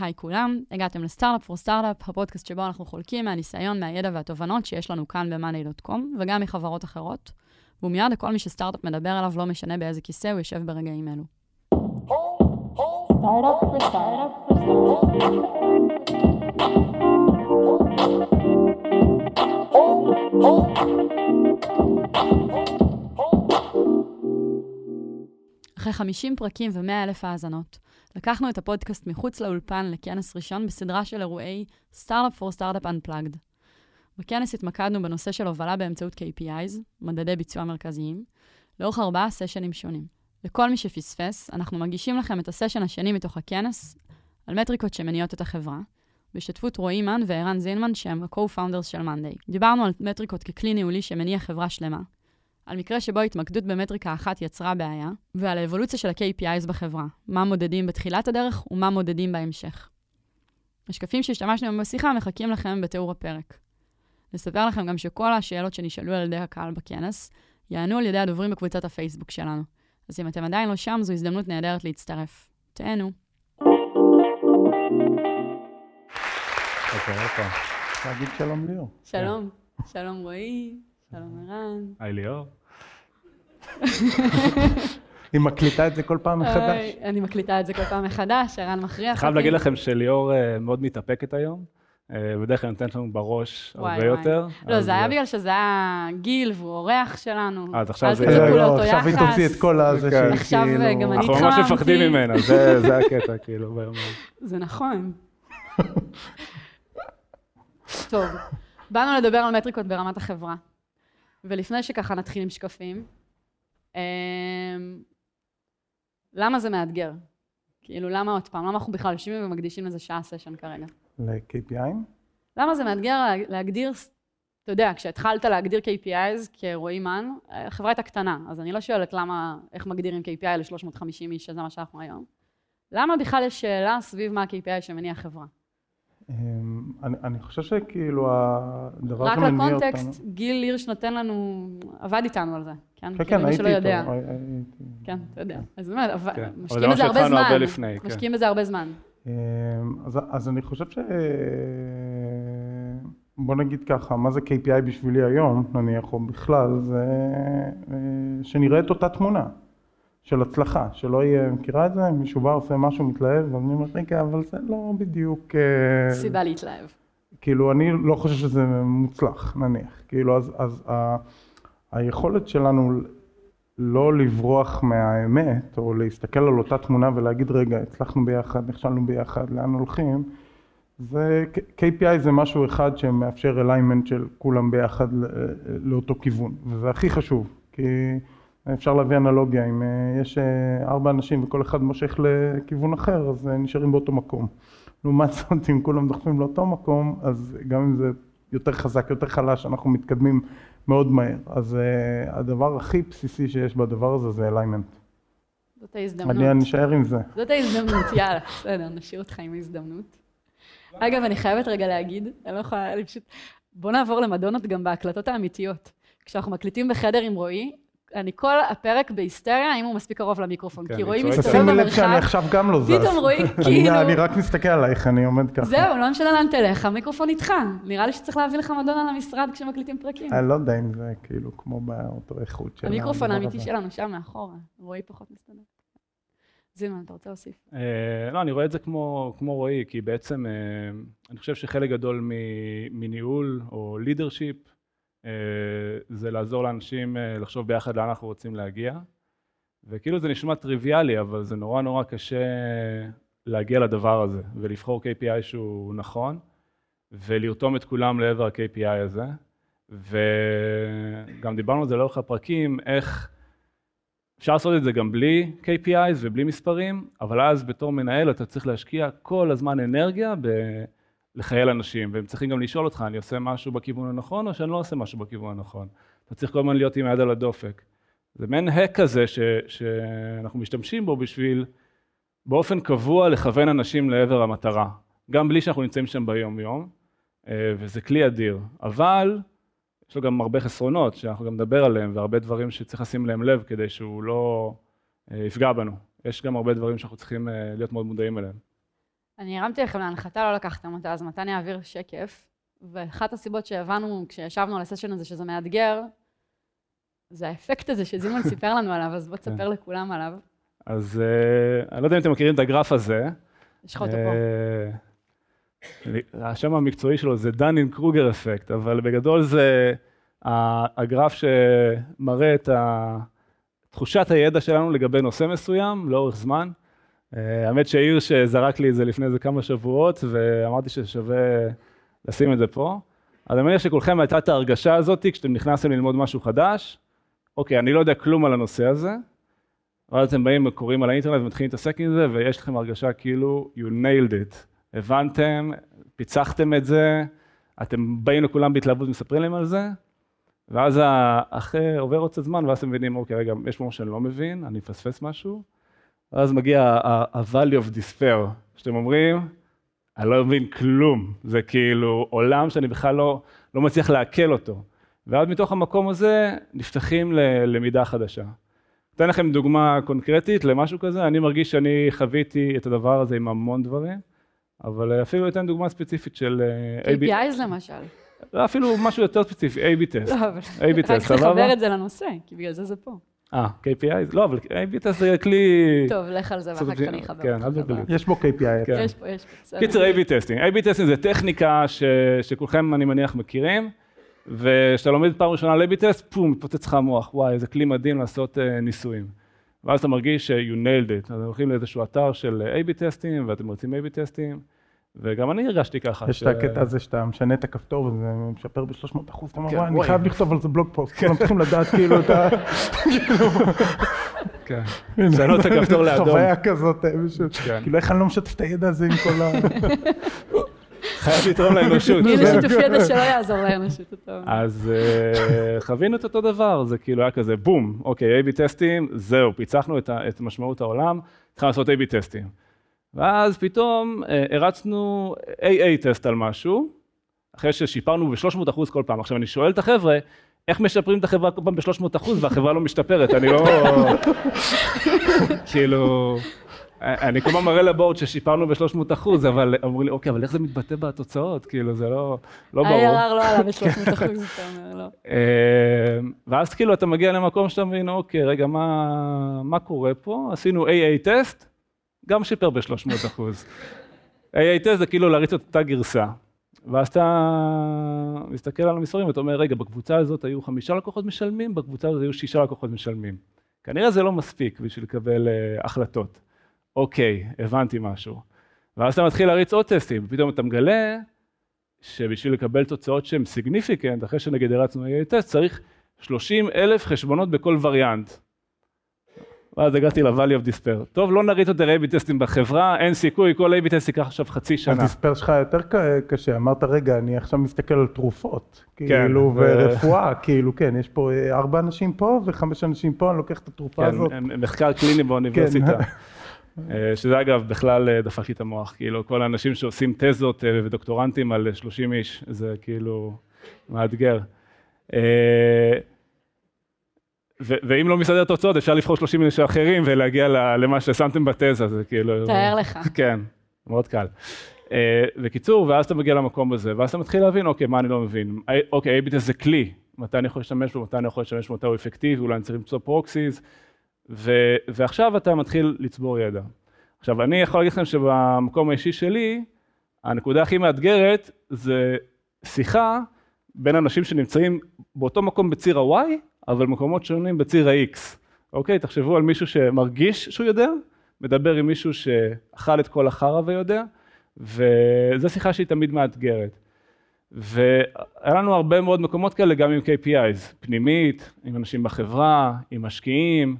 היי כולם, הגעתם לסטארט-אפ פור סטארט-אפ, הפודקאסט שבו אנחנו חולקים מהניסיון, מהידע והתובנות שיש לנו כאן ב-money.com, וגם מחברות אחרות. מיועד לכל מי שסטארט-אפ מדבר עליו, לא משנה באיזה כיסא הוא יושב ברגעים אלו. אחרי 50 פרקים ו-100 אלף האזנות, לקחנו את הפודקאסט מחוץ לאולפן לכנס ראשון בסדרה של אירועי סטארט-אפ פור סטארט-אפ Unplugged. בכנס התמקדנו בנושא של הובלה באמצעות KPIs, מדדי ביצוע מרכזיים, לאורך ארבעה סשנים שונים. לכל מי שפספס, אנחנו מגישים לכם את הסשן השני מתוך הכנס, על מטריקות שמניעות את החברה, בהשתתפות רועי מן וערן זינמן, שהם ה-co-founders של מאנדיי. דיברנו על מטריקות ככלי ניהולי שמניע חברה שלמה, על מקרה שבו התמקדות במטריקה אחת יצרה בעיה, ועל האבולוציה של ה-KPIs בחברה, מה מודדים בתחילת הדרך ומה מודדים בהמשך. השקפים שהשתמשנו בהם בשיחה מחכים לכם בתיאור הפרק. נספר לכם גם שכל השאלות שנשאלו על ידי הקהל בכנס, יענו על ידי הדוברים בקבוצת הפייסבוק שלנו. אז אם אתם עדיין לא שם, זו הזדמנות נהדרת להצטרף. תהנו. אוקיי, אוקיי. להגיד שלום ליאור. שלום. שלום רועי, שלום ערן. היי ליאור. היא מקליטה את זה כל פעם מחדש. אני מקליטה את זה כל פעם מחדש, ערן מכריח אני חייב להגיד לכם שליאור אה, מאוד מתאפקת היום. אה, בדרך כלל נותנת לנו בראש הרבה יותר. לא, זה היה בגלל שזה היה גיל והוא אורח שלנו. אז עכשיו זה... אל תצפו לאותו עכשיו היא תוציא את כל הזה כן. של עכשיו כאילו... גם אני אנחנו ממש התחממתי. מפחדים ממנה, זה זה הקטע, כאילו, ביום זה נכון. טוב, באנו לדבר על מטריקות ברמת החברה. ולפני שככה נתחיל עם שקפים, אמ, למה זה מאתגר? כאילו, למה עוד פעם? למה אנחנו בכלל יושבים ומקדישים לזה שעה סשן כרגע? ל-KPI? למה זה מאתגר לה- להגדיר, אתה יודע, כשהתחלת להגדיר KPIs כרועי מן, החברה הייתה קטנה, אז אני לא שואלת למה, איך מגדירים KPI ל-350 איש, שזה מה שאנחנו היום. למה בכלל יש שאלה סביב מה ה-KPI שמניע חברה? אמ, אני אני חושב שכאילו הדבר רק שמניע אותנו... לקונטקסט, גיל הירש נותן לנו, עבד איתנו על זה, כן? כן, כאילו, כן, מי הייתי איתו. הייתי- כן, אתה יודע. אז באמת, כן. זה משקיעים בזה הרבה זמן. הרבה לפני, כן. משקיעים בזה הרבה זמן. אמ, אז, אז אני חושב ש... בוא נגיד ככה, מה זה KPI בשבילי היום, נניח, או בכלל, זה אה, שנראה את אותה תמונה של הצלחה, שלא יהיה, מכירה את זה? מישהו בא, עושה משהו, מתלהב, ואני אומר, רגע, אבל זה לא בדיוק... אה, סיבה להתלהב. כאילו, אני לא חושב שזה מוצלח, נניח. כאילו, אז, אז ה, היכולת שלנו לא לברוח מהאמת, או להסתכל על אותה תמונה ולהגיד, רגע, הצלחנו ביחד, נכשלנו ביחד, לאן הולכים, זה, KPI זה משהו אחד שמאפשר אליימנט של כולם ביחד ל- לאותו כיוון, וזה הכי חשוב, כי אפשר להביא אנלוגיה, אם אה, יש אה, ארבע אנשים וכל אחד מושך לכיוון אחר, אז אה, נשארים באותו מקום. לעומת זאת, אם כולם דוחפים לאותו מקום, אז גם אם זה יותר חזק, יותר חלש, אנחנו מתקדמים מאוד מהר. אז הדבר הכי בסיסי שיש בדבר הזה זה אליימנט. זאת ההזדמנות. אני נשאר עם זה. זאת ההזדמנות, יאללה, בסדר, נשאיר אותך עם ההזדמנות. אגב, אני חייבת רגע להגיד, אני לא יכולה, אני פשוט... בוא נעבור למדונות גם בהקלטות האמיתיות. כשאנחנו מקליטים בחדר עם רועי, אני כל הפרק בהיסטריה, האם הוא מספיק קרוב למיקרופון. כן, כי רועי צועק מסתובב תשימי לב שאני במרחב, עכשיו גם לא זז. פתאום רועי, אני- כאילו- אני רק מסתכל עלייך, אני עומד ככה. זהו, לא משנה לאן תלך, המיקרופון איתך. נראה לי שצריך להביא לך מדונה למשרד כשמקליטים פרקים. אני לא יודע אם זה כאילו כמו באותו איכות של המיקרופון האמיתי. שלנו שם מאחורה, רועי פחות מסתדר. זילמן, אתה רוצה להוסיף? אה, לא, אני רואה את זה כמו, כמו רועי, כי בעצם אה, אני חושב שחלק גדול מ- מניהול או לידרשיפ זה לעזור לאנשים אה, לחשוב ביחד לאן אנחנו רוצים להגיע. וכאילו זה נשמע טריוויאלי, אבל זה נורא נורא קשה להגיע לדבר הזה, ולבחור KPI שהוא נכון, ולרתום את כולם לעבר ה-KPI הזה. וגם דיברנו על זה לאורך הפרקים, איך אפשר לעשות את זה גם בלי KPIs ובלי מספרים, אבל אז בתור מנהל אתה צריך להשקיע כל הזמן אנרגיה ב... לחייל אנשים, והם צריכים גם לשאול אותך, אני עושה משהו בכיוון הנכון או שאני לא עושה משהו בכיוון הנכון. אתה צריך כל הזמן להיות עם היד על הדופק. זה מעין הק כזה ש... שאנחנו משתמשים בו בשביל באופן קבוע לכוון אנשים לעבר המטרה, גם בלי שאנחנו נמצאים שם ביום יום, אה, וזה כלי אדיר. אבל יש לו גם הרבה חסרונות שאנחנו גם נדבר עליהם, והרבה דברים שצריך לשים להם לב כדי שהוא לא אה, יפגע בנו. יש גם הרבה דברים שאנחנו צריכים אה, להיות מאוד מודעים אליהם. אני הרמתי לכם להנחתה, לא לקחתם אותה, אז מתן יעביר שקף, ואחת הסיבות שהבנו כשישבנו על הסשן הזה שזה מאתגר, זה האפקט הזה שזימון סיפר לנו עליו, אז בוא כן. תספר לכולם עליו. אז אה, אני לא יודע אם אתם מכירים את הגרף הזה. יש לך אותו פה. אה, השם המקצועי שלו זה דנין קרוגר אפקט, אבל בגדול זה הגרף שמראה את תחושת הידע שלנו לגבי נושא מסוים לאורך זמן. אה, האמת שהעיר שזרק לי את זה לפני איזה כמה שבועות, ואמרתי ששווה לשים את זה פה. אז אני מניח שכולכם הייתה את ההרגשה הזאת כשאתם נכנסים ללמוד משהו חדש, אוקיי, אני לא יודע כלום על הנושא הזה, ואז אתם באים וקוראים על האינטרנט ומתחילים להתעסק עם זה, ויש לכם הרגשה כאילו you nailed it. הבנתם, פיצחתם את זה, אתם באים לכולם בהתלהבות ומספרים להם על זה, ואז אחרי עובר עוד קצת זמן, ואז אתם מבינים, אוקיי, רגע, יש משהו שאני לא מבין, אני מפספס משהו, ואז מגיע ה-value of despair, שאתם אומרים, אני לא מבין כלום, זה כאילו עולם שאני בכלל לא, לא מצליח לעכל אותו. ואז מתוך המקום הזה נפתחים ללמידה חדשה. אתן לכם דוגמה קונקרטית למשהו כזה, אני מרגיש שאני חוויתי את הדבר הזה עם המון דברים, אבל אפילו אתן דוגמה ספציפית של אה, KPIs למשל. אפילו משהו יותר ספציפי, A-B test. לא, אבל רק? לחבר את זה לנושא, כי בגלל זה זה פה. אה, KPI? לא, אבל A-B test זה כלי... טוב, לך על זה ואחר כך אני אחבר כן, אל חזרה. תבלבלי. יש בו KPI. כן. יש פה, יש פה. קיצר A-B testing. A-B testing זה טכניקה ש... שכולכם אני מניח מכירים, וכשאתה לומד פעם ראשונה על A-B test, בום, מתפוצץ לך המוח, וואי, איזה כלי מדהים לעשות uh, ניסויים. ואז אתה מרגיש ש- you nailed it, אז הולכים לאיזשהו אתר של אה, A-B טסטים, ואתם רוצים A-B טסטים, וגם אני הרגשתי ככה. יש את הקטע הזה שאתה משנה את הכפתור וזה משפר ב-300 אחוז, אתה אומר, כן, וואי, אני. חייב לכתוב על זה בלוג פוסט, כולם צריכים לדעת כאילו את ה... כן. לשנות את הכפתור לאדום. חוויה כזאת, אה, כן. כאילו איך אני לא משתף את הידע הזה עם כל ה... חייב לתרום לאנושות. הנה שיתוף ידע שלא יעזור לאנושות, אתה. אז אה, חווינו את אותו דבר, זה כאילו היה כזה בום, אוקיי, A-B טסטים, זהו, פיצחנו את משמעות העולם, התחלנו לעשות A-B טסטים. ואז פתאום אה, הרצנו AA טסט על משהו, אחרי ששיפרנו ב-300 אחוז כל פעם. עכשיו אני שואל את החבר'ה, איך משפרים את החברה כל פעם ב-300 אחוז והחברה לא משתפרת? אני לא... כאילו... אני כל הזמן מראה לבורד ששיפרנו ב-300 אחוז, אבל אמרו לי, אוקיי, אבל איך זה מתבטא בתוצאות? כאילו, זה לא, לא ברור. ה-ARR לא עלה ב-300 אחוז, אתה אומר, לא. אה, ואז כאילו אתה מגיע למקום שאתה מבין, אוקיי, רגע, מה, מה קורה פה? עשינו AA טסט, גם שיפר ב-300 אחוז. AA טסט זה כאילו להריץ את אותה גרסה. ואז אתה מסתכל על המספרים ואתה אומר, רגע, בקבוצה הזאת היו חמישה לקוחות משלמים, בקבוצה הזאת היו שישה לקוחות משלמים. כנראה זה לא מספיק בשביל לקבל uh, החלטות. אוקיי, הבנתי משהו. ואז אתה מתחיל להריץ עוד טסטים, ופתאום אתה מגלה שבשביל לקבל תוצאות שהן סיגניפיקנט, אחרי שנגיד הרצנו AA טסט, צריך 30 אלף חשבונות בכל וריאנט. ואז הגעתי ל-value of despair. טוב, לא נריץ יותר A-B טסטים בחברה, אין סיכוי, כל A-B טסט ייקח עכשיו חצי שנה. הדיספר שלך יותר קשה, אמרת רגע, אני עכשיו מסתכל על תרופות, כאילו, כן, ו- ורפואה, כאילו, כן, יש פה אה, ארבע אנשים פה וחמש אנשים פה, אני לוקח את התרופה הזאת. כן, מחקר קליני באוניברסיטה. אה, שזה אגב בכלל אה, דפק לי את המוח, כאילו כל האנשים שעושים תזות ודוקטורנטים על 30 איש, זה כאילו מאתגר. אה, ואם לא מסתדר תוצאות, אפשר לבחור 30 איש אחרים ולהגיע למה ששמתם בתזה, זה כאילו... תאר לך. כן, מאוד קל. אה, בקיצור, ואז אתה מגיע למקום הזה, ואז אתה מתחיל להבין, אוקיי, מה אני לא מבין? אה, אוקיי, A-B זה כלי, מתי אני יכול להשתמש בו, מתי אני יכול להשתמש בו, מתי הוא אפקטיבי, אולי אני צריך למצוא פרוקסיס, ו- ועכשיו אתה מתחיל לצבור ידע. עכשיו, אני יכול להגיד לכם שבמקום האישי שלי, הנקודה הכי מאתגרת זה שיחה בין אנשים שנמצאים באותו מקום בציר ה-Y, אבל מקומות שונים בציר ה-X. אוקיי? תחשבו על מישהו שמרגיש שהוא יודע, מדבר עם מישהו שאכל את כל החרא ויודע, וזו שיחה שהיא תמיד מאתגרת. והיה לנו הרבה מאוד מקומות כאלה גם עם KPIs, פנימית, עם אנשים בחברה, עם משקיעים.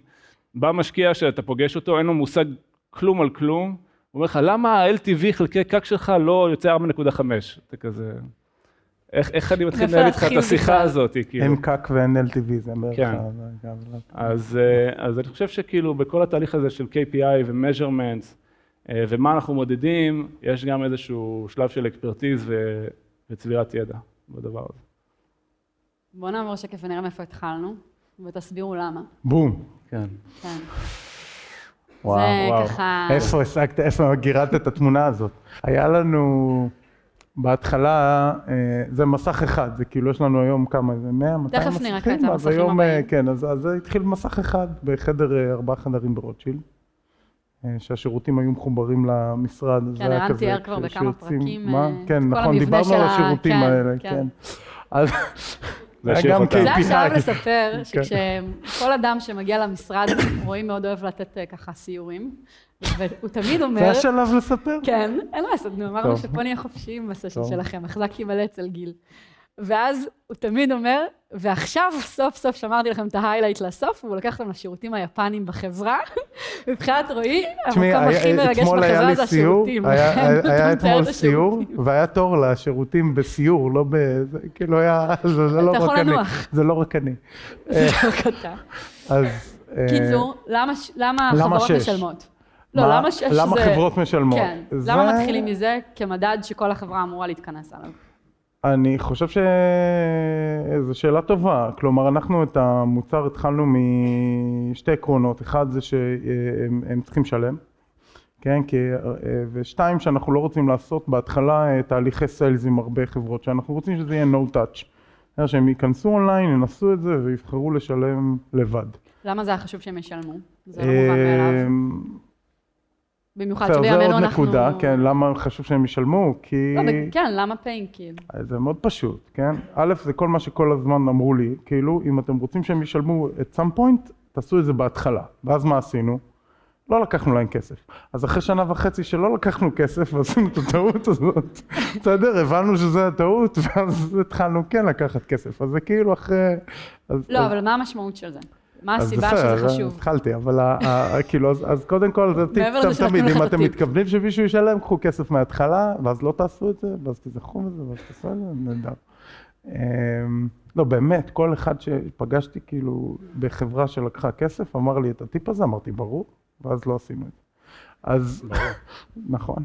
בא משקיע שאתה פוגש אותו, אין לו מושג כלום על כלום, הוא אומר לך, למה ה-LTV חלקי קק שלך לא יוצא 4.5? אתה כזה, איך, איך אני מתחיל לנהל איתך את השיחה בכלל? הזאת, כאילו. אין קאק ואין LTV, זה בערך כן. גם- אז, אה, אז אני חושב שכאילו בכל התהליך הזה של KPI ו-measurements אה, ומה אנחנו מודדים, יש גם איזשהו שלב של אקספרטיז ו- וצבירת ידע בדבר הזה. בואו נעבור שקף ונראה מאיפה התחלנו, ותסבירו למה. בום. כן. כן. וואו, זה וואו. ככה... איפה השגת, איפה גירדת את התמונה הזאת? היה לנו בהתחלה, אה, זה מסך אחד, זה כאילו יש לנו היום כמה, זה 100, 200 תכף מסכים? נראה כאן את אז המסכים היום, אה, הבאים. כן, אז, אז זה התחיל מסך אחד בחדר, אה, ארבעה חדרים ברוטשילד. שהשירותים היו מחוברים למשרד, זה כן, היה ערן כזה, תיאר כבר בכמה פרקים, מה? כן, נכון, דיברנו על השירותים כן, האלה, כן. כן. אז זה היה. זה. השלב לספר כן. שכשכל אדם שמגיע למשרד, רועי מאוד אוהב לתת ככה סיורים, והוא תמיד אומר... זה השלב לספר? כן, אין מה לעשות, נו, אמרנו. שפה נהיה חופשיים בסשן. שלכם, החזקתי מלא אצל גיל. ואז הוא תמיד אומר, ועכשיו סוף סוף שמרתי לכם את ההיילייט לסוף, והוא לקח אותם לשירותים היפניים בחברה. מבחינת רועי, המקום הכי מרגש בחברה זה השירותים. היה- אתה אתמול את סיור. והיה תור לשירותים בסיור, לא ב... כאילו היה... זה לא אתה רק יכול אני. לנוח. זה לא רק אני. זה לא קטן. אז... אה, קיצור, למה ש- למה למה חברות שש? משלמות? לא, מה- למה שש למה זה... חברות משלמות? כן, זה- למה מתחילים מזה כמדד שכל החברה אמורה להתכנס עליו? אני חושב שזו שאלה טובה. כלומר, אנחנו את המוצר התחלנו משתי עקרונות. אחד זה שהם הם צריכים לשלם, כן? כי, אה, ושתיים, שאנחנו לא רוצים לעשות בהתחלה אה, תהליכי sales עם הרבה חברות, שאנחנו רוצים שזה יהיה no touch. שהם ייכנסו אונליין, ינסו את זה ויבחרו לשלם לבד. למה זה היה חשוב שהם ישלמו? זה לא מובן מאליו. במיוחד בסדר, זה שבימינו עוד אנחנו... נקודה, כן, למה חשוב שהם ישלמו? כי... לא, כן, למה paying כאילו? זה מאוד פשוט, כן? א', זה כל מה שכל הזמן אמרו לי, כאילו, אם אתם רוצים שהם ישלמו at some point, תעשו את זה בהתחלה. ואז מה עשינו? לא לקחנו להם כסף. אז אחרי שנה וחצי שלא לקחנו כסף ועשינו את הטעות הזאת, בסדר, הבנו שזה הטעות, ואז התחלנו כן לקחת כסף. אז זה כאילו אחרי... אז, לא, אז, אבל מה המשמעות של זה? מה אז הסיבה בסדר, שזה אז חשוב? התחלתי, אבל ה- ה- כאילו, אז, אז קודם כל זה טיפ תמיד, לך אם את אתם. מתכוונים שמישהו ישלם, קחו כסף מההתחלה, ואז לא תעשו את זה, ואז תזכרו בזה, ואז תעשו את זה, נהדר. אמ, לא, באמת, כל אחד שפגשתי כאילו בחברה שלקחה כסף, אמר לי את הטיפ הזה, אמרתי, ברור, ואז לא עשינו את זה. אז, נכון.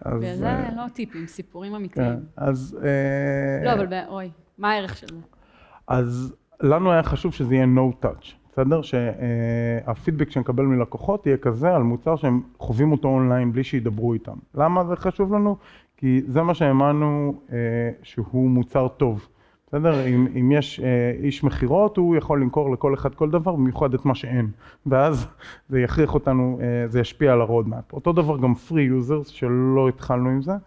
אז, וזה אה, לא טיפים, סיפורים כן, אמיתיים. אז... אה, לא, אבל אוי, מה הערך של זה? אז לנו היה חשוב שזה יהיה no touch, בסדר? שהפידבק שנקבל מלקוחות יהיה כזה על מוצר שהם חווים אותו אונליין בלי שידברו איתם. למה זה חשוב לנו? כי זה מה שהאמנו אה, שהוא מוצר טוב. בסדר? אם, אם יש אה, איש מכירות, הוא יכול למכור לכל אחד כל דבר, במיוחד את מה שאין. ואז זה יכריח אותנו, אה, זה ישפיע על ה roadmap. אותו דבר גם free users, שלא התחלנו עם זה, אה,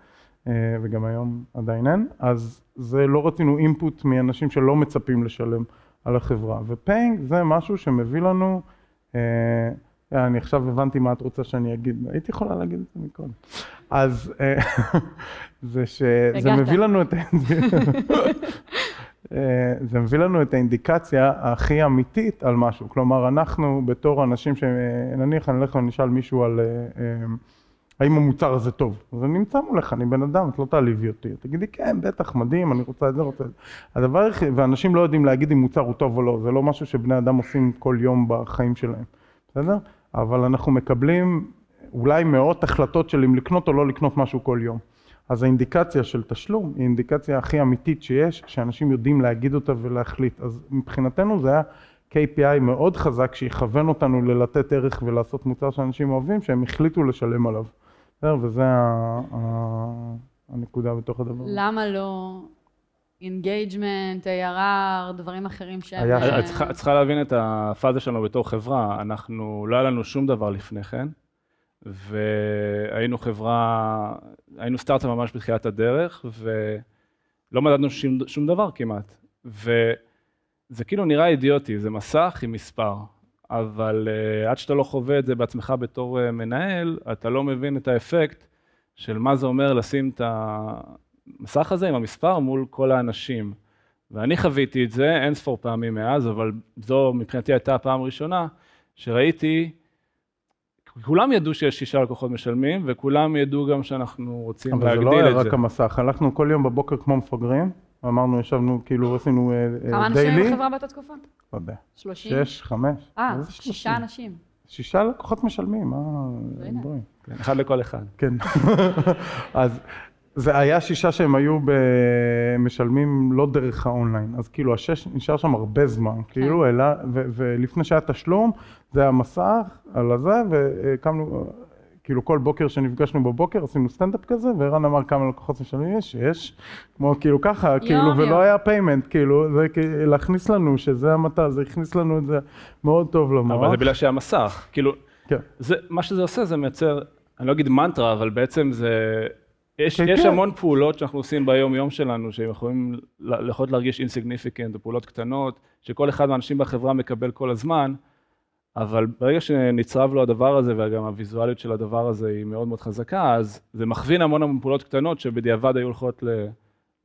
וגם היום עדיין אין, אז זה לא רצינו input מאנשים שלא מצפים לשלם על החברה. ו paying זה משהו שמביא לנו, אה, אני עכשיו הבנתי מה את רוצה שאני אגיד, הייתי יכולה להגיד את זה מקודם. אז אה, זה שזה. מביא לנו את... אה, זה מביא לנו את האינדיקציה הכי אמיתית על משהו. כלומר, אנחנו בתור אנשים שנניח אני אלך ונשאל מישהו על אה, אה, האם המוצר הזה טוב. אז אני נמצא מולך, אני בן אדם, את לא תעליבי אותי. תגידי, כן, בטח, מדהים, אני רוצה את זה, רוצה את זה. הדבר היחיד, ואנשים לא יודעים להגיד אם מוצר הוא טוב או לא, זה לא משהו שבני אדם עושים כל יום בחיים שלהם, בסדר? אבל אנחנו מקבלים אולי מאות החלטות של אם לקנות או לא לקנות משהו כל יום. אז האינדיקציה של תשלום היא האינדיקציה הכי אמיתית שיש, שאנשים יודעים להגיד אותה ולהחליט. אז מבחינתנו זה היה KPI מאוד חזק שיכוון אותנו ללתת ערך ולעשות מוצר שאנשים אוהבים, שהם החליטו לשלם עליו. בסדר? וזה הנקודה בתוך הדבר. הזה. למה לא engagement, ARR, דברים אחרים אה, את צריכה- את צריכה להבין את הפאזה שלנו בתור חברה, אנחנו, לא היה לנו שום דבר לפני כן, והיינו חברה, היינו סטארט-אפ ממש בתחילת הדרך, ולא מדדנו שום, שום דבר כמעט. וזה כאילו נראה אידיוטי, זה מסך עם מספר, אבל uh, עד שאתה לא חווה את זה בעצמך בתור uh, מנהל, אתה לא מבין את האפקט של מה זה אומר לשים את המסך הזה עם המספר מול כל האנשים. ואני חוויתי את זה אין ספור פעמים מאז, אבל זו מבחינתי הייתה הפעם הראשונה שראיתי, כולם ידעו שיש שישה לקוחות משלמים, וכולם ידעו גם שאנחנו רוצים אבל זה להגדיל לא היה את זה. רק המסך, הלכנו כל יום בבוקר כמו מפגרים, אמרנו, ישבנו, כאילו עשינו כמה אנשים היו דיילי, בחברה באותה תקופה? לא יודע, שלושים? שש, חמש, אה, שישה? אנשים. שישה לקוחות משלמים, מה, הנה. בואי. כן, אחד לכל אחד. כן. אז זה היה שישה שהם היו משלמים לא דרך האונליין, אז כאילו השש נשאר שם הרבה זמן, כאילו, אלא, ו- ולפני שהיה תשלום, זה היה מסך על הזה, והקמנו, כאילו כל בוקר שנפגשנו בבוקר עשינו סטנדאפ כזה, וערן אמר כמה לקוחות משלמים יש, יש, כמו כאילו ככה, יום, כאילו, יום. ולא היה payment, כאילו, זה כאילו, להכניס לנו שזה המטרה, זה הכניס לנו את זה מאוד טוב למוח. אבל זה בגלל שהיה מסך. כאילו, כן. זה, מה שזה עושה זה מייצר, אני לא אגיד מנטרה, אבל בעצם זה... יש, כן, יש כן. המון פעולות שאנחנו עושים ביום יום שלנו, שהם יכולים, יכולות להרגיש insignificant, או פעולות קטנות, שכל אחד מהאנשים בחברה מקבל כל הזמן, אבל ברגע שנצרב לו הדבר הזה, וגם הוויזואליות של הדבר הזה היא מאוד מאוד חזקה, אז זה מכווין המון המון פעולות קטנות שבדיעבד היו הולכות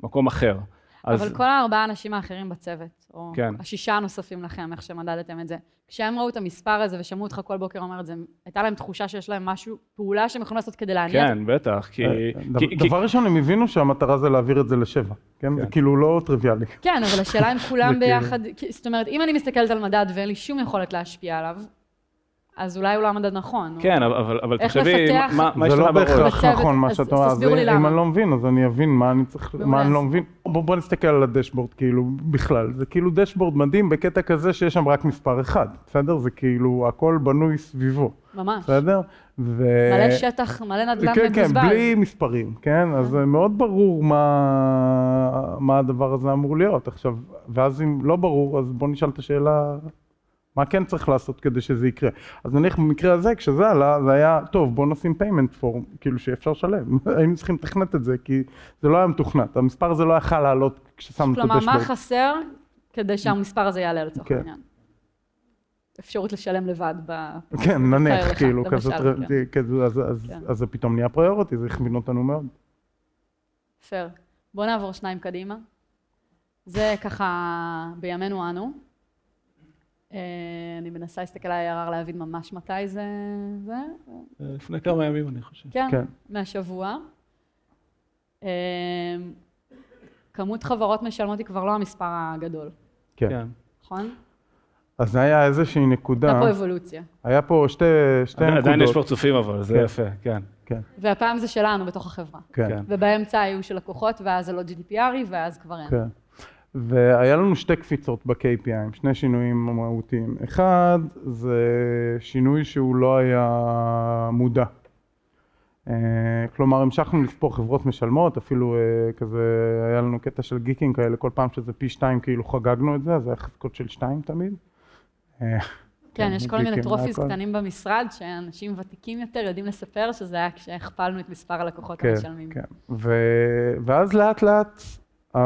למקום אחר. אז אבל כל הארבעה אנשים האחרים בצוות, או כן. השישה הנוספים לכם, איך שמדדתם את זה, כשהם ראו את המספר הזה ושמעו אותך כל בוקר אומר את זה, הייתה להם תחושה שיש להם משהו, פעולה שהם יכולים לעשות כדי להניע? כן, בטח, כי... אה, דבר- כי- דבר ראשון, הם הבינו שהמטרה זה להעביר את זה לשבע, כן? זה כן. כאילו לא טריוויאלי. כן, אבל השאלה אם כולם כאילו- ביחד, זאת אומרת, אם אני מסתכלת על מדד ואין לי שום יכולת להשפיע עליו, אז אולי הוא לא המדד נכון. או- כן, אבל, אבל איך תחשבי, לפתח- מה, מה יש זה לך לא בראש? בהכרח בצוות, נכון מה אז- שאת אז אומרת, תסבירו לי אם. אני לא מבין אז אני אבין מה אני צריך, מה אני אז- לא מבין, בוא בוא נסתכל על הדשבורד כאילו בכלל, זה כאילו דשבורד מדהים בקטע כזה שיש שם רק מספר אחד, בסדר? זה כאילו הכל בנוי סביבו, ממש. בסדר? ו- מלא שטח, מלא נדל"ן כן, כן, מבוזבז. בלי מספרים, כן? אז זה מאוד ברור מה, מה הדבר הזה אמור להיות. עכשיו, ואז אם לא ברור, אז בוא נשאל את השאלה, מה כן צריך לעשות כדי שזה יקרה? אז נניח במקרה הזה, כשזה עלה, זה היה, טוב, בוא נשים payment form, כאילו שאפשר לשלם. היינו צריכים לתכנת את זה, כי זה לא היה מתוכנת. המספר הזה לא יכל לעלות כששמנו את כלומר, מה הדשבורד. חסר כדי שהמספר הזה יעלה לצורך כן. העניין? אפשרות לשלם לבד ב... כן, נניח, כאילו, כן. כזה, אז, אז, כן. אז זה פתאום נהיה פריוריטי, זה הכווין אותנו מאוד. פייר. בואו נעבור שניים קדימה. זה ככה בימינו אנו. אה, אני מנסה להסתכל על ה-ARR להבין ממש מתי זה... זה? לפני כמה ימים אני חושב. כן, כן. מהשבוע. אה, כמות חברות משלמות היא כבר לא המספר הגדול, כן. כן. נכון? אז זה היה איזושהי נקודה, הייתה פה אבולוציה. היה פה שתי, שתי עדיין- נקודות. עדיין יש פרצופים אבל, זה כן. יפה, כן. כן, והפעם זה שלנו בתוך החברה. כן, כן. ובאמצע היו של לקוחות, ואז זה לא GDPRי, ואז כבר אין. כן. והיה לנו שתי קפיצות ב-KPI, שני שינויים מהותיים. אחד, זה שינוי שהוא לא היה מודע. אה, כלומר, המשכנו לספור חברות משלמות, אפילו אה, כזה, היה לנו קטע של גיקים כאלה, כל פעם שזה פי שתיים כאילו חגגנו את זה, אז היה חזקות של שתיים תמיד. אה, כן, יש כל מיני trophies. קטנים במשרד, שאנשים ותיקים יותר יודעים לספר שזה היה כשהכפלנו את מספר הלקוחות כן, המשלמים. כן. ו... ואז לאט לאט, uh,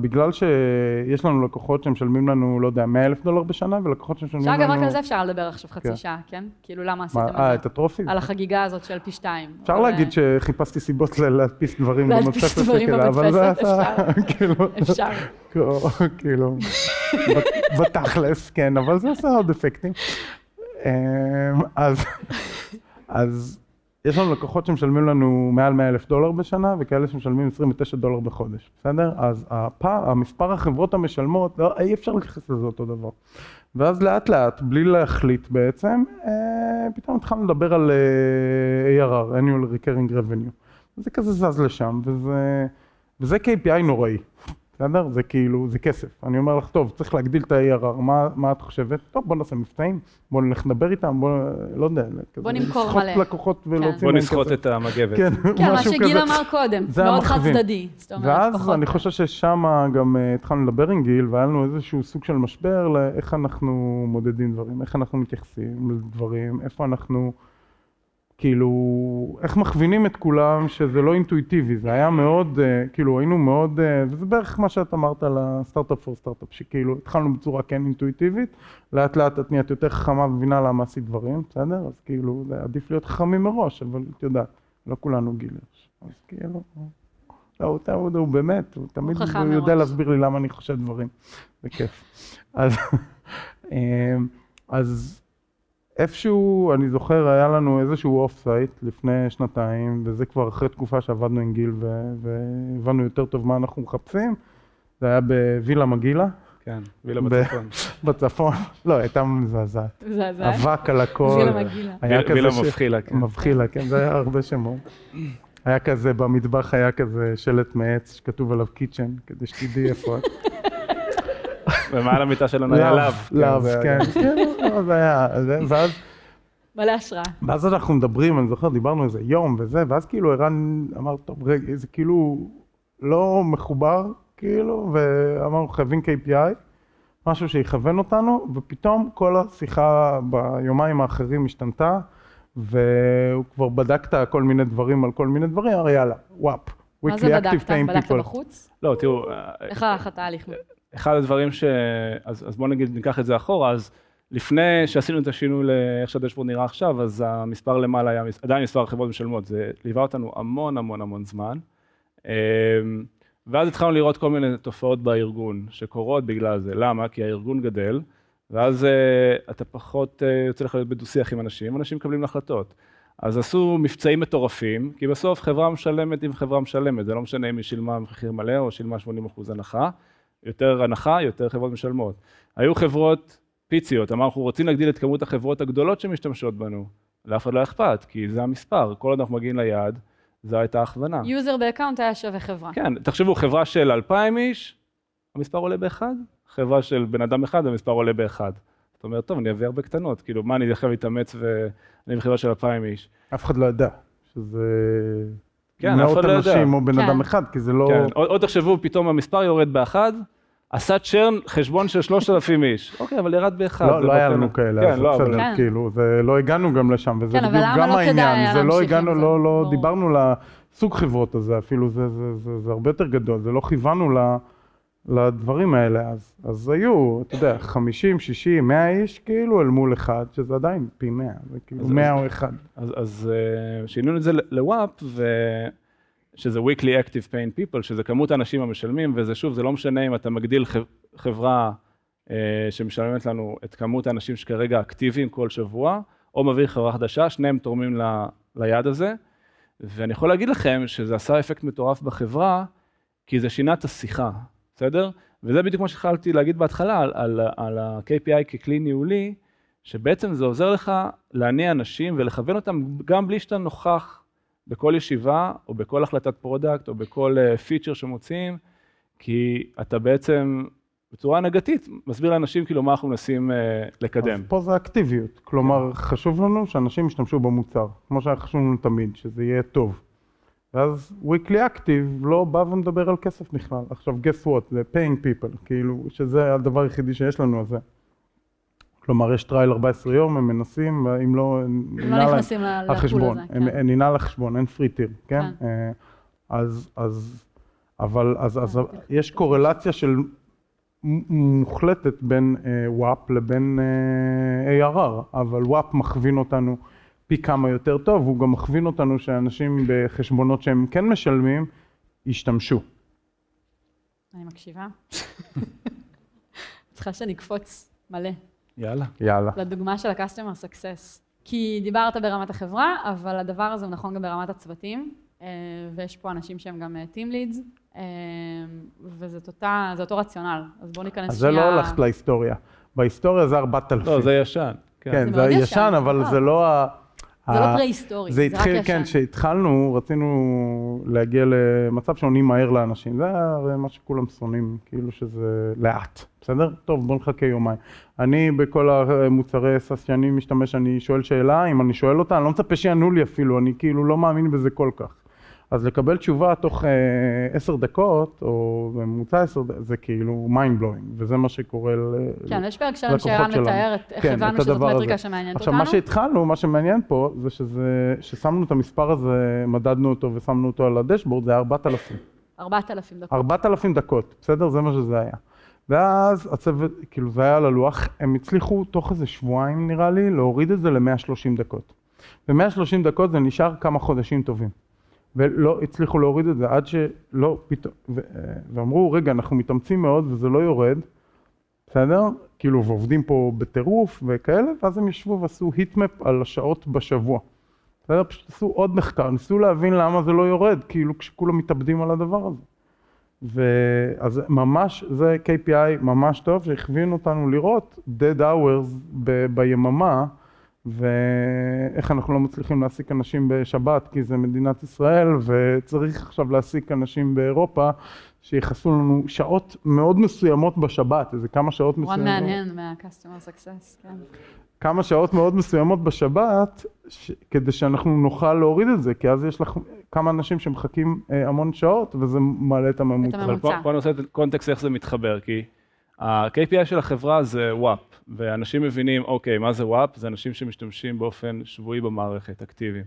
בגלל שיש לנו לקוחות שמשלמים לנו, לא יודע, 100 אלף דולר בשנה, ולקוחות שמשלמים לנו... שאגב, רק על זה אפשר לדבר עכשיו חצי כן. שעה, כן? כאילו, למה מה, עשיתם אה, את את זה? ה trophies? על החגיגה הזאת של פי שתיים. אפשר להגיד אה, שחיפשתי סיבות להדפיס דברים במדפסת אבל זה עשה, כאילו, אפשר. כאילו, בת- בתכלס, כן, אבל זה עשה עוד אפקטים. אמ, אז, אז יש לנו לקוחות שמשלמים לנו מעל 100 אלף דולר בשנה, וכאלה שמשלמים 29 דולר בחודש, בסדר? אז הפער, המספר החברות המשלמות, לא, אי אפשר להתייחס לזה אותו דבר. ואז לאט לאט, בלי להחליט בעצם, אה, פתאום התחלנו לדבר על אה, ARR, annual recurring revenue. זה כזה זז לשם, וזה, וזה KPI נוראי, בסדר? זה כאילו, זה כסף. אני אומר לך, טוב, צריך להגדיל את ה-ARR, מה, מה את חושבת? טוב, בוא נעשה מבצעים, בוא נלך לדבר איתם, בוא, לא יודע, כזה, בוא נמכור לסחוט מלא. לקוחות ולהוציא בוא מהם נסחוט. את המגבת. כן, כן, מה שגיל כזה. אמר קודם, זה מאוד חד. צדדי. ואז פחות- אני חושב ששם גם אה, התחלנו לדבר עם גיל, והיה לנו איזשהו סוג של משבר לאיך אנחנו מודדים דברים, איך אנחנו מתייחסים לדברים, איפה אנחנו, כאילו, איך מכווינים את כולם שזה לא אינטואיטיבי, זה היה מאוד, אה, כאילו היינו מאוד, אה, וזה בערך מה שאת אמרת על הסטארט-אפ פור סטארט-אפ, שכאילו התחלנו בצורה כן אינטואיטיבית, לאט לאט את נהיית יותר חכמה ומבינה למה עשית דברים, בסדר? אז כאילו, זה עדיף להיות חכמים מראש, אבל את יודעת, לא כולנו גיל יש, אז כאילו... לא, הוא, הוא, הוא באמת, הוא תמיד חכם הוא יודע. להסביר לי למה אני חושב דברים, זה כיף. אז, אמ, אז איפשהו, אני זוכר, היה לנו איזשהו off-site לפני שנתיים, וזה כבר אחרי תקופה שעבדנו עם גיל והבנו יותר טוב מה אנחנו מחפשים, זה היה בווילה מגילה, כן, וילה בצפון. בצפון, לא, הייתה מזעזעת, זה זה. אבק על הכל, וילה כזה ש- מבחילה, כן. מבחילה, כן, זה היה הרבה שמות. היה כזה, במטבח היה כזה שלט מעץ שכתוב עליו kitchen, כדי שתדעי איפה את. ומעל המיטה שלנו היה לאו. לאו, כן, זה היה, זה- ואז מלא השראה. ואז אנחנו מדברים, אני זוכר, דיברנו איזה יום וזה, ואז כאילו ערן אמר, טוב, רגע, זה כאילו לא מחובר, כאילו, ואמרנו, חייבים KPI, משהו שיכוון אותנו, ופתאום כל השיחה ביומיים האחרים השתנתה, והוא כבר בדקת כל מיני דברים על כל מיני דברים, אמר, יאללה, וואפ. מה זה בדקת? בדקת בחוץ? לא, תראו, איך הלך התהליך? אחד הדברים ש... אז, אז בואו נגיד, ניקח את זה אחורה, אז לפני שעשינו את השינוי לאיך שהדשבורד נראה עכשיו, אז המספר למעלה היה עדיין מספר החברות משלמות, זה ליווה אותנו המון המון המון זמן. אמ, ואז התחלנו לראות כל מיני תופעות בארגון שקורות בגלל זה. למה? כי הארגון גדל, ואז אה, אתה פחות אה, יוצא לך להיות בדו-שיח עם אנשים, אנשים מקבלים החלטות. אז עשו מבצעים מטורפים, כי בסוף חברה משלמת עם חברה משלמת, זה לא משנה אם היא שילמה מחיר מלא או שילמה 80% הנחה, יותר הנחה, יותר חברות משלמות. היו חברות פיציות, אמרנו, אנחנו רוצים להגדיל את כמות החברות הגדולות שמשתמשות בנו. לאף אחד לא אכפת, כי זה המספר, כל עוד אנחנו מגיעים ליעד, זו הייתה הכוונה. user ב account היה שווה חברה. כן, תחשבו, חברה של 2,000 איש, המספר עולה באחד, חברה של בן אדם אחד, המספר עולה באחד. זאת אומרת, טוב, אני אביא הרבה קטנות, כאילו, מה, אני עכשיו אתאמץ ואני בחברה של 2,000 איש. אף אחד לא ידע שזה כן, אף מאות אחד לא ידע. אנשים או בן כן. אדם אחד, כי זה לא... כן, עוד, עוד תחשבו, פתאום המספר יורד באחד, עשה צ'רן חשבון של 3,000 איש. אוקיי, אבל ירד באחד. לא, לא היה. לנו כאלה, כן, אז לא, אבל... בסדר, כן. כאילו, זה לא הגענו גם לשם, וזה כן, אבל בדיוק גם לא העניין, זה לא הגענו, זה? לא, לא. דיברנו לסוג חברות הזה אפילו, זה, זה, זה, זה הרבה יותר גדול, זה לא כיוונו ל, לדברים האלה, אז, אז היו, אתה יודע, 50, 60, 100 איש, כאילו, אל מול אחד, שזה עדיין פי 100, זה כאילו אז- 100 או אחד. אז, אז אה, שינינו את זה לוואפ, ו... שזה weekly active paying people, שזה כמות האנשים המשלמים, וזה שוב, זה לא משנה אם אתה מגדיל חברה אה, שמשלמת לנו את כמות האנשים שכרגע אקטיביים כל שבוע, או מביא חברה חדשה, שניהם תורמים ל, ליעד הזה. ואני יכול להגיד לכם שזה עשה אפקט מטורף בחברה, כי זה שינה את השיחה, בסדר? וזה בדיוק מה שהתחלתי להגיד בהתחלה על, על, על ה-KPI ככלי ניהולי, שבעצם זה עוזר לך להניע אנשים ולכוון אותם גם בלי שאתה נוכח בכל ישיבה, או בכל החלטת product, או בכל feature שמוציאים, כי אתה בעצם בצורה הנהגתית מסביר לאנשים כאילו מה אנחנו מנסים אה, לקדם. אז פה זה אקטיביות, כלומר, חשוב לנו שאנשים ישתמשו במוצר, כמו שהיה חשוב לנו תמיד, שזה יהיה טוב. ואז weekly active לא בא ומדבר על כסף בכלל. עכשיו, guess what, זה paying people, כאילו, שזה הדבר היחידי שיש לנו על זה. כלומר, יש trial 14 יום, הם מנסים, אם לא, לא נכנסים ל- לפול החשבון, הזה. הם- כן. ננעל החשבון, אין free tier, כן? כן. אה, אז, אז, אבל, אז, אז אה, יש קורלציה של מוחלטת בין WAP לבין אה, ARR, אבל WAP מכווין אותנו פי כמה יותר טוב, הוא גם מכווין אותנו שאנשים בחשבונות שהם כן משלמים, ישתמשו. אני מקשיבה. צריכה שנקפוץ מלא יאללה. יאללה. לדוגמה של ה-customer success. כי דיברת ברמת החברה, אבל הדבר הזה הוא נכון גם ברמת הצוותים, אה, ויש פה אנשים שהם גם אה, team leads, אה, וזה אותה, זה אותו רציונל. אז בואו ניכנס אז זה לא הולכת להיסטוריה. בהיסטוריה זה 4,000. לא, זה ישן. כן. כן, זה זה ישן, ישן, אבל. זה לא ה... זה לא פרה-היסטורי, זה זה רק התחיל, ישן. כן, כשהתחלנו, רצינו להגיע למצב שעונים מהר לאנשים. זה הרי מה שכולם שונאים, כאילו שזה לאט, בסדר? טוב, בוא נחכה יומיים. אני בכל המוצרי סאס שאני משתמש, אני שואל שאלה, אם אני שואל אותה, אני לא מצפה שיענו לי אפילו, אני כאילו לא מאמין בזה כל כך. אז לקבל תשובה תוך אה, עשר דקות, או בממוצע עשר דקות, זה כאילו mind blowing, וזה מה שקורה ל... כן, יש פרק שלם לקוחות שערן שלנו. מתאר איך כן, הבנו את שזאת מטריקה הזה. שמעניינת עכשיו, אותנו. מה שהתחלנו, מה שמעניין פה, זה שזה, ששמנו את המספר הזה, מדדנו אותו ושמנו אותו על הדשבורד, זה היה 4,000. 4,000 דקות. 4,000 דקות, בסדר? זה מה שזה היה. ואז הצוות, כאילו זה היה על הלוח, הם הצליחו תוך איזה שבועיים נראה לי, להוריד את זה ל-130 דקות. ו-130 דקות זה נשאר כמה חודשים טובים. ולא הצליחו להוריד את זה עד שלא פתאום, ו- ואמרו, רגע, אנחנו מתאמצים מאוד וזה לא יורד, בסדר? כאילו, ועובדים פה בטירוף וכאלה, ואז הם ישבו ועשו היטמפ על השעות בשבוע. בסדר? פשוט עשו עוד מחקר, ניסו להבין למה זה לא יורד, כאילו כשכולם מתאבדים על הדבר הזה. ואז ממש, זה KPI ממש טוב, שהכווין אותנו לראות dead hours ב- ביממה, ואיך אנחנו לא מצליחים להעסיק אנשים בשבת כי זה מדינת ישראל וצריך עכשיו להעסיק אנשים באירופה שיחסו לנו שעות מאוד מסוימות בשבת, איזה כמה שעות מסוימות. מעניין מה-customer success, כן. כמה שעות מאוד מסוימות בשבת, ש... כדי שאנחנו נוכל להוריד את זה, כי אז יש לך כמה אנשים שמחכים אה, המון שעות, וזה מעלה את הממוצע. את אבל פה. פה אני רוצה לתת קונטקסט איך זה מתחבר, כי ה-KPI של החברה זה וואפ, ואנשים מבינים, אוקיי, מה זה וואפ? זה אנשים שמשתמשים באופן שבועי במערכת, אקטיביים.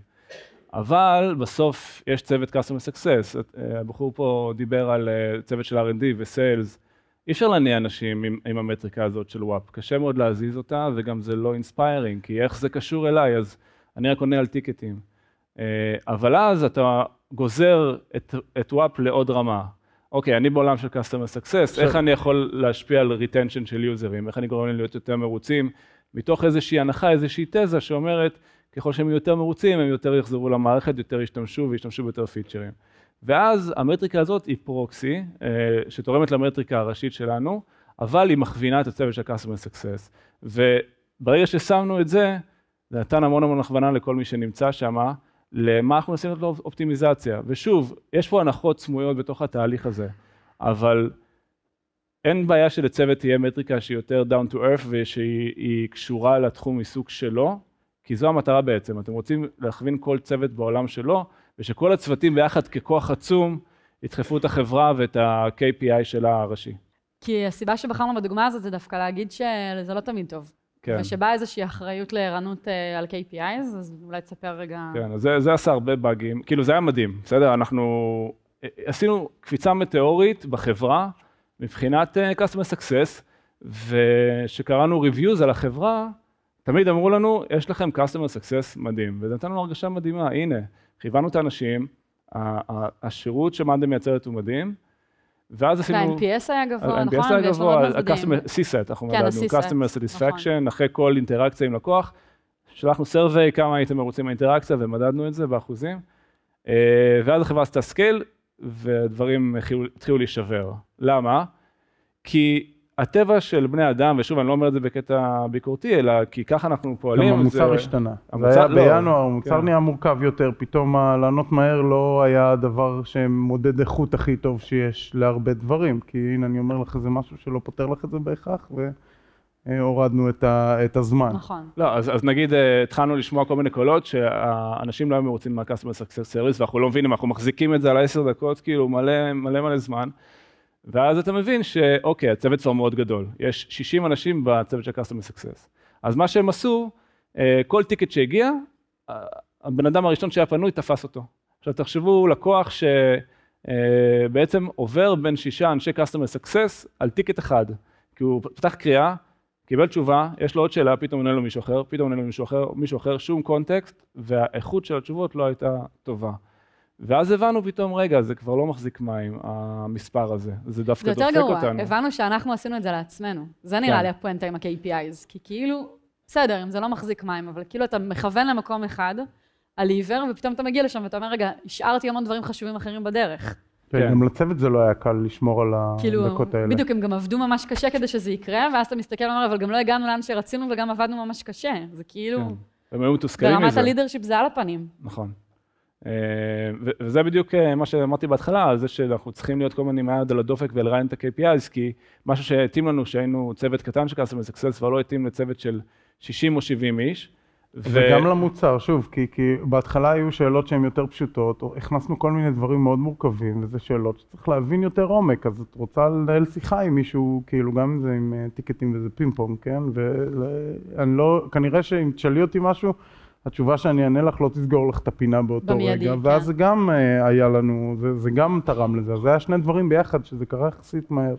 אבל בסוף יש צוות customer success, אה, הבחור פה דיבר על אה, צוות של R&D ו sales, אי אפשר להניע אנשים עם, עם המטריקה הזאת של WAP, קשה מאוד להזיז אותה וגם זה לא inspiring, כי איך זה קשור אליי, אז אני רק עונה על טיקטים. אה, אבל אז אתה גוזר את, את WAP לעוד רמה. אוקיי, אני בעולם של customer success, איך אני יכול להשפיע על retention של יוזרים, איך אני גורם להם להיות יותר מרוצים, מתוך איזושהי הנחה, איזושהי תזה שאומרת, ככל שהם יהיו יותר מרוצים, הם יותר יחזרו למערכת, יותר ישתמשו וישתמשו ביותר פיצ'רים. ואז המטריקה הזאת היא פרוקסי, אה, שתורמת למטריקה הראשית שלנו, אבל היא מכווינה את הצוות של customer success. וברגע ששמנו את זה, זה נתן המון המון הכוונה לכל מי שנמצא שם, למה אנחנו עושים לו אופטימיזציה. ושוב, יש פה הנחות סמויות בתוך התהליך הזה, אבל אין בעיה שלצוות תהיה מטריקה שהיא יותר down to earth ושהיא היא קשורה לתחום עיסוק שלו, כי זו המטרה בעצם, אתם רוצים להכווין כל צוות בעולם שלו, ושכל הצוותים ביחד ככוח עצום ידחפו את החברה ואת ה-KPI שלה הראשי. כי הסיבה שבחרנו בדוגמה הזאת זה דווקא להגיד שזה לא תמיד טוב. כן, ושבאה איזושהי אחריות לערנות אה, על KPIs, אז אולי תספר רגע... כן, אז זה, זה עשה הרבה באגים, כאילו זה היה מדהים, בסדר? אנחנו אה, עשינו קפיצה מטאורית בחברה מבחינת אה, customer success, וכשקראנו reviews על החברה, תמיד אמרו לנו, יש לכם customer success מדהים, וזה נתן לנו הרגשה מדהימה, הנה, כיוונו את האנשים, השירות שמאנדה מייצרת הוא מדהים, ואז עשינו... וה-NPS היה גבוה, ה-NPS נכון? היה ויש לו גבוה. ה-customer, CSAT, אנחנו כן, מדדנו, customer satisfaction, נכון. אחרי כל אינטראקציה עם לקוח, שלחנו survey כמה הייתם מרוצים מהאינטראקציה ומדדנו את זה באחוזים, אה, ואז החברה עשתה scale, והדברים התחילו להישבר. למה? כי הטבע של בני אדם, ושוב, אני לא אומר את זה בקטע ביקורתי, אלא כי ככה אנחנו גם פועלים. המוצר זה- השתנה. זה המוצר- היה לא, בינואר, המוצר כן. נהיה מורכב יותר, פתאום לענות מהר לא היה הדבר שמודד איכות הכי טוב שיש להרבה דברים, כי הנה אני אומר לך, זה משהו שלא פותר לך את זה בהכרח, והורדנו את ה- את הזמן. נכון. לא, אז, אז נגיד אה, התחלנו לשמוע כל מיני קולות שהאנשים לא היו מרוצים מה-customer success service ואנחנו לא מבינים, אנחנו מחזיקים את זה על העשר דקות, כאילו מלא מלא מלא זמן. ואז אתה מבין שאוקיי, הצוות כבר מאוד גדול, יש 60 אנשים בצוות של customer success. אז מה שהם עשו, אה, כל טיקט שהגיע, אה, הבן אדם הראשון שהיה פנוי תפס אותו. עכשיו תחשבו, לקוח שבעצם עובר בין שישה אנשי customer success על טיקט אחד, כי הוא פתח קריאה, קיבל תשובה, יש לו עוד שאלה, פתאום עונה לו מישהו אחר, פתאום עונה לו מישהו אחר, מישהו אחר, שום קונטקסט, והאיכות של התשובות לא הייתה טובה. ואז הבנו פתאום, רגע, זה כבר לא מחזיק מים, המספר הזה, זה זה דווקא יותר דופק גרוע, אותנו. הבנו שאנחנו עשינו את זה לעצמנו. זה נראה כן. לי הפואנטה עם ה-KPIs, כי כאילו, בסדר, אם זה לא מחזיק מים, אבל כאילו אתה מכוון למקום אחד, על עיוור, ופתאום אתה מגיע לשם ואתה אומר, רגע, השארתי המון דברים חשובים אחרים בדרך. כן, כן. גם לצוות זה לא היה קל לשמור על כאילו, הדקות האלה. בדיוק, הם גם עבדו ממש קשה כדי שזה יקרה, ואז אתה מסתכל ואומר, אבל גם לא הגענו לאן שרצינו וגם עבדנו ממש קשה. זה כאילו, כן. הם היו מתוסכלים ברמת מזה. ה leadership זה על הפנים. נכון. אה, ו- וזה בדיוק אה, מה שאמרתי בהתחלה, על זה שאנחנו צריכים להיות כל הזמן עם על הדופק ולרענן את ה-KPIs, כי משהו שהתאים לנו, שהיינו צוות קטן של customer success, כבר לא התאים לצוות של 60 או 70 איש. ו- וגם למוצר, שוב, כי, כי בהתחלה היו שאלות שהן יותר פשוטות, או הכנסנו כל מיני דברים מאוד מורכבים, וזה שאלות שצריך להבין יותר עומק, אז את רוצה לנהל שיחה עם מישהו, כאילו גם אם זה עם אה, טיקטים וזה פינג פונג, כן? ואני לא, כנראה שאם תשאלי אותי משהו, התשובה שאני אענה לך לא תסגור לך את הפינה באותו במיידי, רגע, כן. ואז זה גם אה, היה לנו, זה, זה גם תרם לזה, אז זה היה שני דברים ביחד, שזה קרה יחסית מהר.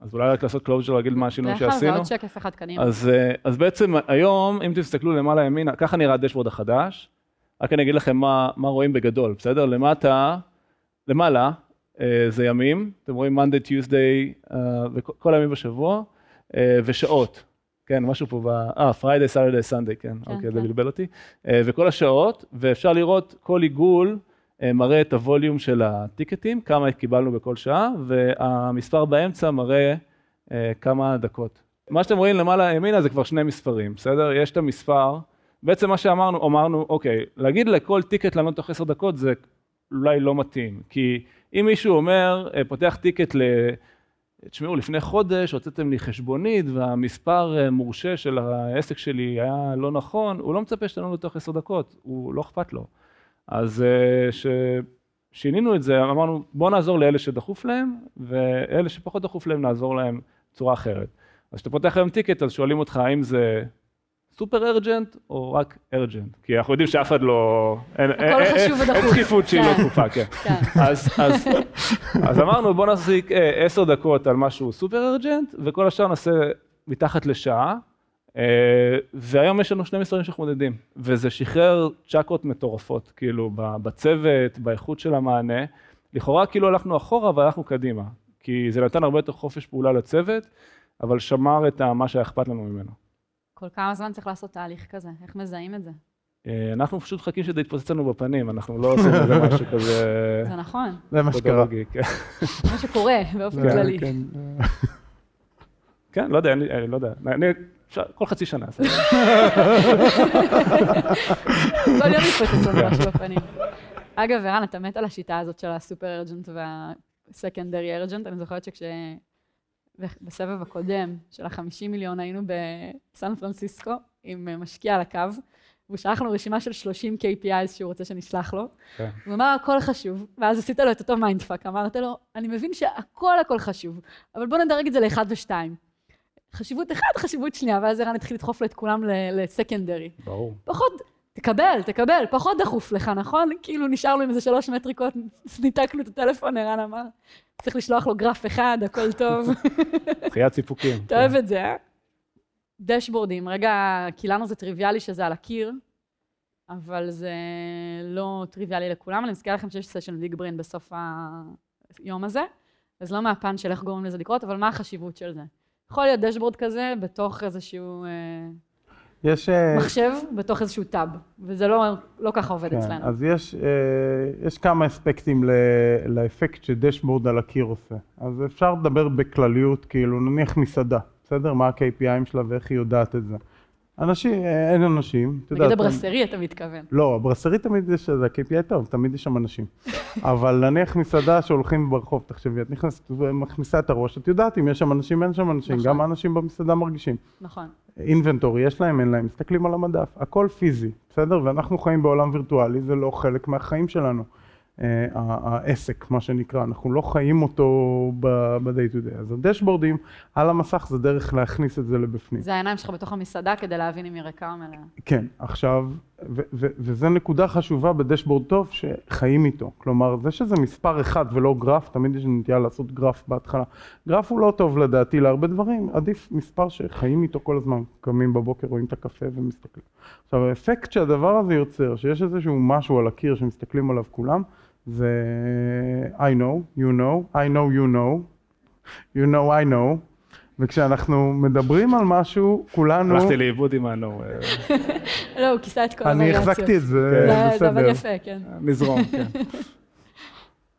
אז אולי רק לעשות closure, להגיד מה השינוי כלל זה שעשינו. עוד שקף אחד קדימה. אז, אה, אז בעצם היום, אם תסתכלו למעלה ימינה, ככה נראה הדשבורד החדש, רק אני אגיד לכם מה, מה רואים בגדול, בסדר? למטה, למעלה, אה, זה ימים, אתם רואים Monday, Tuesday, וכל הימים בשבוע, ושעות, כן, משהו פה ב... אה, Friday, Saturday, Sunday, כן, כן, אוקיי, זה כן. בלבל אותי, אה, וכל השעות, ואפשר לראות כל עיגול אה, מראה את הווליום של הטיקטים, כמה קיבלנו בכל שעה, והמספר באמצע מראה אה, כמה דקות. מה שאתם רואים למעלה ימינה זה כבר שני מספרים, בסדר? יש את המספר בעצם מה שאמרנו, אמרנו, אוקיי, להגיד לכל טיקט לענות תוך עשר דקות זה אולי לא מתאים, כי אם מישהו אומר, פותח טיקט ל... תשמעו, לפני חודש הוצאתם לי חשבונית והמספר אה, מורשה של העסק שלי היה לא נכון, הוא לא מצפה שתענו לו תוך עשר דקות, הוא לא אכפת לו. אז כששינינו את זה, אמרנו, בואו נעזור לאלה שדחוף להם, ואלה שפחות דחוף להם נעזור להם בצורה אחרת. אז כשאתה פותח היום טיקט, אז שואלים אותך האם זה סופר ארג'נט או רק ארג'נט, כי אנחנו יודעים שאף אחד לא... הכל חשוב ודחוף. אין דחיפות שהיא לא כן. דחופה, כן. כן. אז, אז, אז אמרנו בוא נחזיק אה, עשר דקות על משהו סופר ארג'נט, וכל השאר נעשה מתחת לשעה, אה, והיום יש לנו שני מספרים שאנחנו מודדים, וזה שחרר צ'קרות מטורפות, כאילו בצוות, באיכות של המענה, לכאורה כאילו הלכנו אחורה והלכנו קדימה, כי זה נתן הרבה יותר חופש פעולה לצוות, אבל שמר את מה שהיה אכפת לנו ממנו. כל כמה זמן צריך לעשות תהליך כזה? איך מזהים את זה? אה, אנחנו פשוט מחכים שזה יתפוצץ לנו בפנים, אנחנו לא עושים איזה משהו כזה... זה נכון, זה מה שקרה. כן. מה שקורה באופן כן, כללי. כן. כן, לא יודע, אני אני לא יודע. אני, כל חצי שנה. כל יום מתפוצץ לנו משהו בפנים. אגב, ערן, אתה מת על השיטה הזאת של הסופר ארג'נט והסקנדרי ארג'נט. אני זוכרת שכשבסבב הקודם של החמישים מיליון היינו בסן פרנסיסקו עם משקיע על הקו, והוא שלח לנו רשימה של 30 KPIs שהוא רוצה שנשלח לו. כן. הוא אמר, הכל חשוב, ואז עשית לו את אותו mindfuck, אמרת לו, אני מבין שהכל הכל חשוב, אבל בוא נדרג את זה לאחד ושתיים. חשיבות אחד, חשיבות שנייה, ואז ערן התחיל לדחוף לו את כולם ל secondary. ברור. פחות, תקבל, תקבל, פחות דחוף לך, נכון? כאילו נשארנו עם איזה שלוש מטריקות, ניתקנו את הטלפון, ערן אמר, צריך לשלוח לו גרף אחד, הכל טוב. דחיית סיפוקים. אתה אוהב את זה, אה? דשבורדים, רגע, כי לנו זה טריוויאלי שזה על הקיר, אבל זה לא טריוויאלי לכולם. אני מזכירה לכם שיש סשן ביג ברין בסוף היום הזה, אז לא מהפן של איך גורמים לזה לקרות, אבל מה החשיבות של זה? יכול להיות דשבורד כזה בתוך איזשהו אה, יש... אה, מחשב, בתוך איזשהו טאב, וזה לא, לא ככה עובד כן, אצלנו. אז יש, אה, יש כמה אספקטים ל- לאפקט שדשבורד על הקיר עושה. אז אפשר לדבר בכלליות, כאילו נניח מסעדה, בסדר? מה ה-KPIים שלה ואיך היא יודעת את זה. אנשים, אה, אין אנשים, את נגיד יודעת, הברסרי, אתה מתכוון. לא, הברסרי תמיד יש, זה ה-KPI טוב, תמיד יש שם אנשים. אבל נניח מסעדה שהולכים ברחוב, תחשבי, את נכנסת ומכניסה את הראש, את יודעת אם יש שם אנשים, אין שם אנשים, נכון. גם האנשים במסעדה מרגישים. נכון. אינבנטורי, יש להם, אין להם, מסתכלים על המדף, הכל פיזי, בסדר? ואנחנו חיים בעולם וירטואלי, זה לא חלק מהחיים שלנו. אה, העסק, מה שנקרא, אנחנו לא חיים אותו ב-day to day. אז הדשבורדים על המסך זה דרך להכניס את זה לבפנים. זה העיניים שלך בתוך המסעדה כדי להבין אם היא ריקה או מלאה. כן, עכשיו, וזו נקודה חשובה בדשבורד טוב, שחיים איתו. כלומר, זה שזה מספר אחד ולא גרף, תמיד יש נטייה לעשות גרף בהתחלה. גרף הוא לא טוב לדעתי להרבה דברים, עדיף מספר שחיים איתו כל הזמן. קמים בבוקר, רואים את הקפה ומסתכלים. עכשיו, האפקט שהדבר הזה יוצר, שיש איזשהו משהו על הקיר שמסתכלים עליו כולם, זה I know, you know, I know you know, you know I know, וכשאנחנו מדברים על משהו, כולנו... הלכתי לאיבוד עם הנו, אה, לא, הוא כיסה את כל אני הווריאציות. החזקתי את זה, זה- זה בסדר. עבד יפה, כן. נזרום, כן.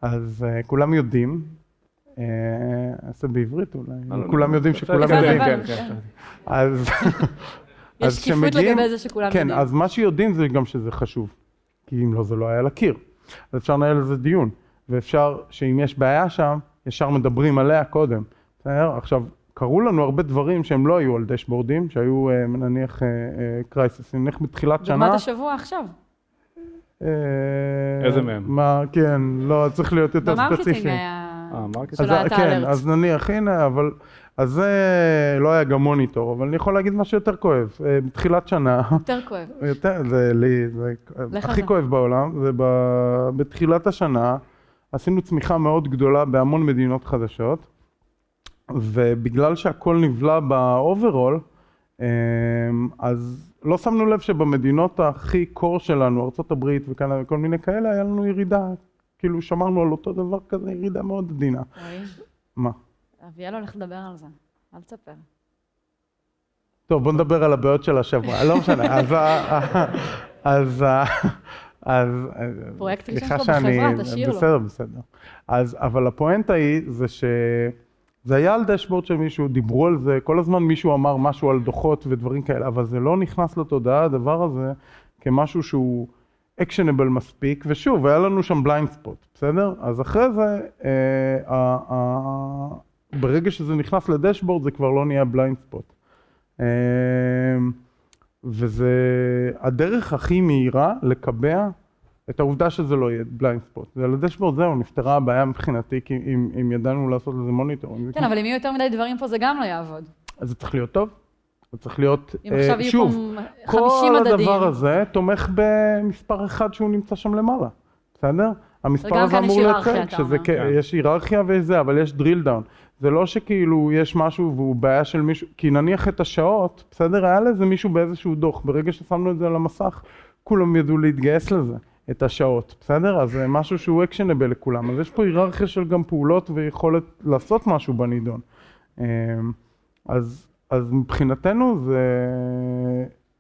אז uh, כולם יודעים, uh, אעשה בעברית אולי, לא, לא, כולם לא, יודעים שכולם כן, יודעים. כן, כן. אז יש אז שקיפות לגבי זה שכולם כן, יודעים. אז מה שיודעים זה גם שזה חשוב, כי אם לא זה לא היה על הקיר. אז אפשר לנהל על זה דיון, ואפשר שאם יש בעיה שם, ישר מדברים עליה קודם. בסדר? עכשיו, קרו לנו הרבה דברים שהם לא היו על דשבורדים, שהיו אה, נניח crisis, נניח בתחילת שנה. דוגמת השבוע עכשיו. אה, איזה מהם? מה, כן, לא, צריך להיות יותר ב marketing ספציפי. היה... אה, marketing? אז, היה את כן. אז נניח, הנה, אבל, אז זה לא היה גם מוניטור, אבל אני יכול להגיד משהו יותר כואב. אה, בתחילת שנה, יותר כואב. יותר, זה לי, זה הכי. כואב בעולם, זה ב, בתחילת השנה, עשינו צמיחה מאוד גדולה בהמון מדינות חדשות, ובגלל שהכל נבלע ב overall, אמ, אז לא שמנו לב שבמדינות הכי core שלנו, ארה"ב וקנדה וכל מיני כאלה, היה לנו ירידה, כאילו שמרנו על אותו דבר כזה, ירידה מאוד עדינה. מה? אביאל הולך לדבר על זה. אל תספר. טוב, בוא נדבר על הבעיות של השבוע, לא משנה, אז. אז. אז... פרויקט ראשון שלו בחברה, תשאיר לו. בסדר, בסדר. אז, אבל הפואנטה היא, זה ש... זה היה על dashboard של מישהו, דיברו על זה, כל הזמן מישהו אמר משהו על דוחות ודברים כאלה, אבל זה לא נכנס לתודעה הדבר הזה כמשהו שהוא actionable מספיק, ושוב, היה לנו שם blind spot, בסדר? אז אחרי זה, אה, אה, ברגע שזה נכנס ל dashboard זה כבר לא נהיה blind spot. אה, וזה הדרך הכי מהירה לקבע את העובדה שזה לא יהיה blind spot. זה ל dashboard זהו, נפתרה הבעיה מבחינתי, כי אם, אם ידענו לעשות לזה מוניטור. כן, אבל אם יהיו יותר מדי דברים פה זה גם לא יעבוד. אז זה צריך להיות טוב. זה צריך להיות, אם עכשיו יהיו שוב, פה 50 כל מדדים. הדבר הזה תומך במספר אחד שהוא נמצא שם למעלה, בסדר? המספר הזה אמור לייצג, אתה שזה אומר. כ- כן. יש היררכיה ויש זה, אבל יש drill down. זה לא שכאילו יש משהו והוא בעיה של מישהו, כי נניח את השעות, בסדר? היה לזה מישהו באיזשהו דוח, ברגע ששמנו את זה על המסך, כולם ידעו להתגייס לזה, את השעות, בסדר? אז זה משהו שהוא אקשנבל לכולם. אז יש פה היררכיה של גם פעולות ויכולת לעשות משהו בנידון. אמ, אז, אז מבחינתנו זה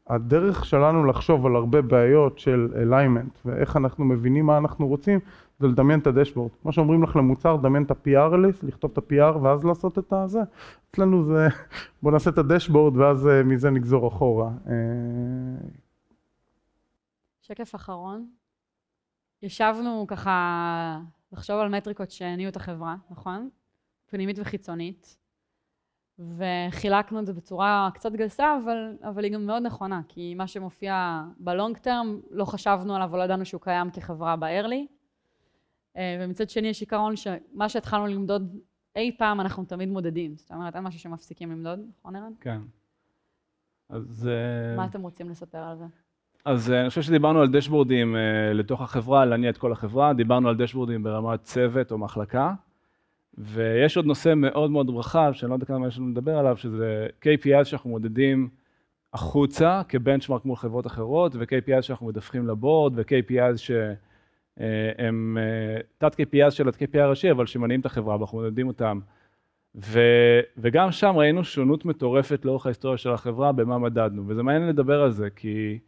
הדרך שלנו לחשוב על הרבה בעיות של אליימנט ואיך אנחנו מבינים מה אנחנו רוצים זה לדמיין את הדשבורד. כמו שאומרים לך למוצר, דמיין את ה-PR ליסט, לכתוב את ה-PR ואז לעשות את הזה. אצלנו זה בוא נעשה את הדשבורד ואז אה, מזה נגזור אחורה. אה, שקף אחרון. ישבנו ככה לחשוב על מטריקות שהניעו את החברה, נכון? פנימית וחיצונית. וחילקנו את זה בצורה קצת גסה, אבל, אבל היא גם מאוד נכונה, כי מה שמופיע בלונג טרם, לא חשבנו עליו ולא ידענו שהוא קיים כחברה ב-early. אה, ומצד שני יש עיקרון שמה שהתחלנו למדוד אי פעם אנחנו תמיד מודדים. זאת אומרת, אין משהו שמפסיקים למדוד, נכון ערן? כן. אז... אה, מה אתם רוצים לספר על זה? אז אה, אני חושב שדיברנו על דשבורדים לתוך החברה, להניע את כל החברה, דיברנו על דשבורדים ברמת צוות או מחלקה, ויש עוד נושא מאוד מאוד רחב, שאני לא יודע כמה יש לנו לדבר עליו, שזה KPI שאנחנו מודדים החוצה כבנצ'מרק מול חברות אחרות, ו-KPI שאנחנו מדווחים לבורד, ו-KPI שהם אה, תת KPI של ה-KPI הראשי, אבל שמניעים את החברה, ואנחנו מודדים אותם. ו, וגם שם ראינו שונות מטורפת לאורך ההיסטוריה של החברה במה מדדנו, וזה מעניין לדבר על זה, כי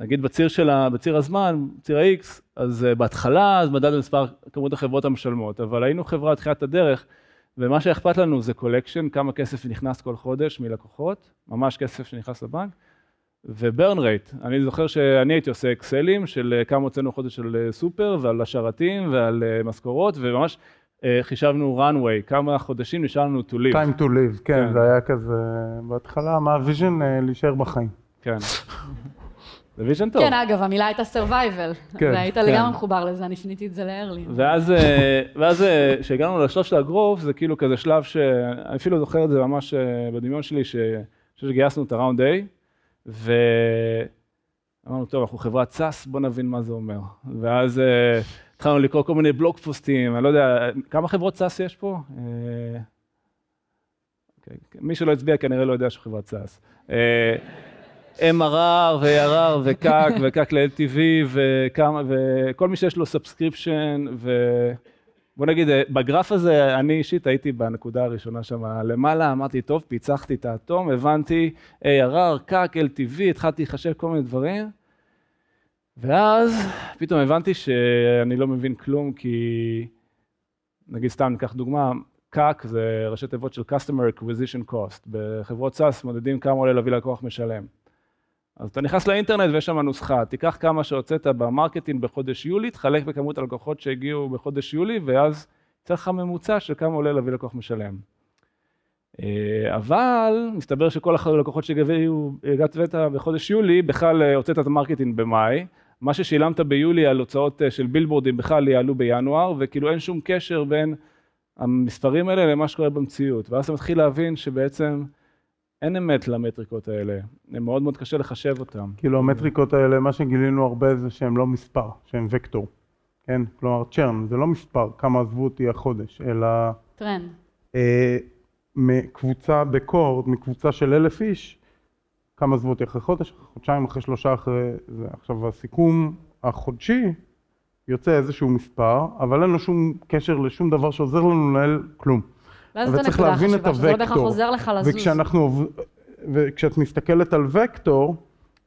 נגיד בציר, של ה, בציר הזמן, ציר ה-X, אז uh, בהתחלה אז מדדנו מספר כמות החברות המשלמות, אבל היינו חברה תחילת הדרך, ומה שאכפת לנו זה collection, כמה כסף נכנס כל חודש מלקוחות, ממש כסף שנכנס לבנק, ו burn rate, אני זוכר שאני הייתי עושה אקסלים של אה, כמה הוצאנו חודש של אה, סופר ועל השרתים ועל אה, משכורות, וממש חישבנו runway, כמה חודשים נשאר לנו to live. time to live, כן, כן. זה היה כזה, בהתחלה, מה ה vision להישאר בחיים. כן. זה vision טוב. כן, אגב, המילה הייתה survival. כן, והיית כן. לגמרי מחובר לזה, אני שיניתי את זה ל-early. ואז, ואז כשהגענו לשלב של ה growth, זה כאילו כזה שלב שאני אפילו זוכר את זה ממש בדמיון שלי, ש- אני חושב שגייסנו את ה round A, ואמרנו, טוב, אנחנו חברת SaaS, בוא נבין מה זה אומר. ואז אה, התחלנו לקרוא כל מיני בלוג פוסטים, אני לא יודע, כמה חברות SaaS יש פה? אה, אוקיי, מי שלא הצביע כנראה לא יודע שהוא חברת SaaS. אה, MRR ו-ARR ו-CAC ו-CAC ל-LTV וכל מי שיש לו subscription ובוא נגיד, אה, בגרף הזה אני אישית הייתי בנקודה הראשונה שם למעלה, אמרתי, טוב, פיצחתי את האטום, הבנתי ARR, CAC, LTV, התחלתי לחשב כל מיני דברים, ואז פתאום הבנתי שאני לא מבין כלום, כי נגיד סתם ניקח דוגמה, CAC זה ראשי תיבות של Customer Acquisition Cost, בחברות SaaS מודדים כמה עולה להביא לקוח משלם. אז אתה נכנס לאינטרנט ויש שם נוסחה, תיקח כמה שהוצאת ב marketing בחודש יולי, תחלק בכמות הלקוחות שהגיעו בחודש יולי, ואז יצא לך ממוצע של כמה עולה להביא לקוח משלם. אה, אבל מסתבר שכל הלקוחות שהגיעו, הגעת בחודש יולי, בכלל אה, הוצאת את ה marketing במאי, מה ששילמת ביולי על הוצאות אה, של billboardים בכלל יעלו בינואר, וכאילו אין שום קשר בין המספרים האלה למה שקורה במציאות. ואז אתה מתחיל להבין שבעצם אין אמת למטריקות האלה, הם מאוד מאוד קשה לחשב אותם. כאילו המטריקות האלה, מה שגילינו הרבה זה שהם לא מספר, שהם וקטור, כן? כלומר צ'רן, זה לא מספר, כמה עזבו אותי החודש, אלא טרנד. אה, מקבוצה בקורד, מקבוצה של אלף איש, כמה עזבו אותי אחרי חודש, אחרי חודשיים, אחרי שלושה, אחרי זה. עכשיו הסיכום החודשי יוצא איזשהו מספר, אבל אין לו שום קשר לשום דבר שעוזר לנו לנהל כלום. ואז אבל צריך להבין את לא בהכרח הוקטור. עוזר לך לזוז. וכשאנחנו, וכשאת מסתכלת על וקטור,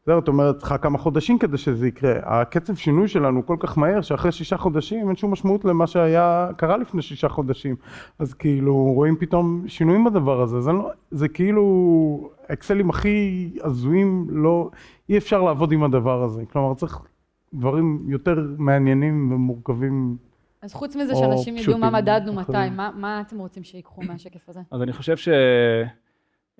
זהו, זאת אומרת, צריכה כמה חודשים כדי שזה יקרה. הקצב שינוי שלנו כל כך מהר, שאחרי שישה חודשים אין שום משמעות למה שהיה, קרה לפני שישה חודשים. אז כאילו, רואים פתאום שינויים בדבר הזה. זה, לא, זה כאילו, אקסלים הכי הזויים, לא, אי אפשר לעבוד עם הדבר הזה. כלומר, צריך דברים יותר מעניינים ומורכבים. אז חוץ מזה שאנשים ידעו מה מדדנו מתי. מה, מה אתם רוצים שיקחו מהשקף הזה? אז אני חושב ש...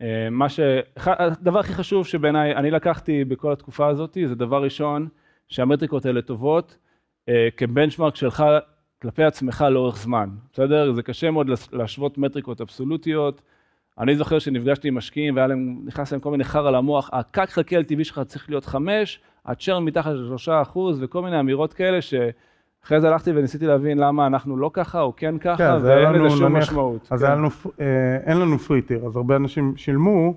אה, מה ש... הדבר הכי חשוב שבעיניי אני לקחתי בכל התקופה הזאת, זה דבר ראשון, שהמטריקות האלה טובות אה, כבנצ'מרק שלך כלפי עצמך לאורך זמן, בסדר? זה קשה מאוד להשוות מטריקות אבסולוטיות. אני זוכר שנפגשתי עם משקיעים והיה להם, נכנס להם כל מיני חרא למוח, הקק חכה LTV שלך צריך להיות חמש, הצ'רן מתחת לשלושה אחוז וכל מיני אמירות כאלה שאחרי זה הלכתי וניסיתי להבין למה אנחנו לא ככה או כן ככה, כן, ואין לזה שום נניח, משמעות. אז כן. לנו, אה, אין לנו פרי טיר, אז הרבה אנשים שילמו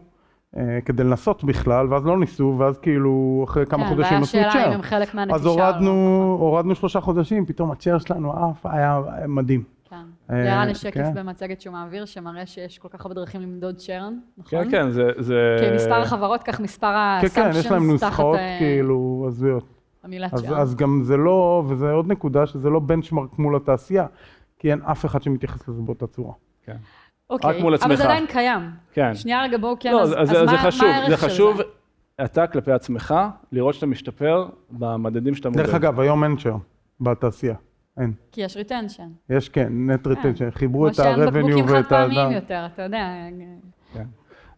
אה, כדי לנסות בכלל, ואז לא ניסו, ואז כאילו אחרי כמה כן, חודשים והיה עשו שאלה צ'ר. אם הם חלק מהנטישה. אז או- הורדנו, הורדנו שלושה חודשים, פתאום הצ'ר שלנו עף, היה היה מדהים. כן. אה, לירן יש שקף כן. במצגת שהוא מעביר, שמראה שיש כל כך הרבה דרכים למדוד כן, נכון? כן, זה... זה... כי מספר החברות, כך מספר כן, כן, יש להם תחת נוסחאות אה, כאילו הזויות. המילה אז, צ'רן. אז גם זה לא, וזה עוד נקודה, שזה לא בנצ'מרק מול התעשייה, כי אין אף אחד שמתייחס לזה באותה צורה. כן. אוקיי, רק מול אבל עצמך. זה עדיין קיים. כן. שנייה רגע, בואו כן, לא, אז, אז, אז זה, מה, זה חשוב, מה הערך זה של חשוב, זה? אתה כלפי עצמך, לראות שאתה משתפר במדדים שאתה מודד. דרך אגב, היום אין צ'ר בתעשייה, אין. כי יש ריטנשן. יש כן, נט ריטנשן, חיברו כמו את ה-revenue בקבוקים חד ואת פעמיים. יותר, אתה יודע. Global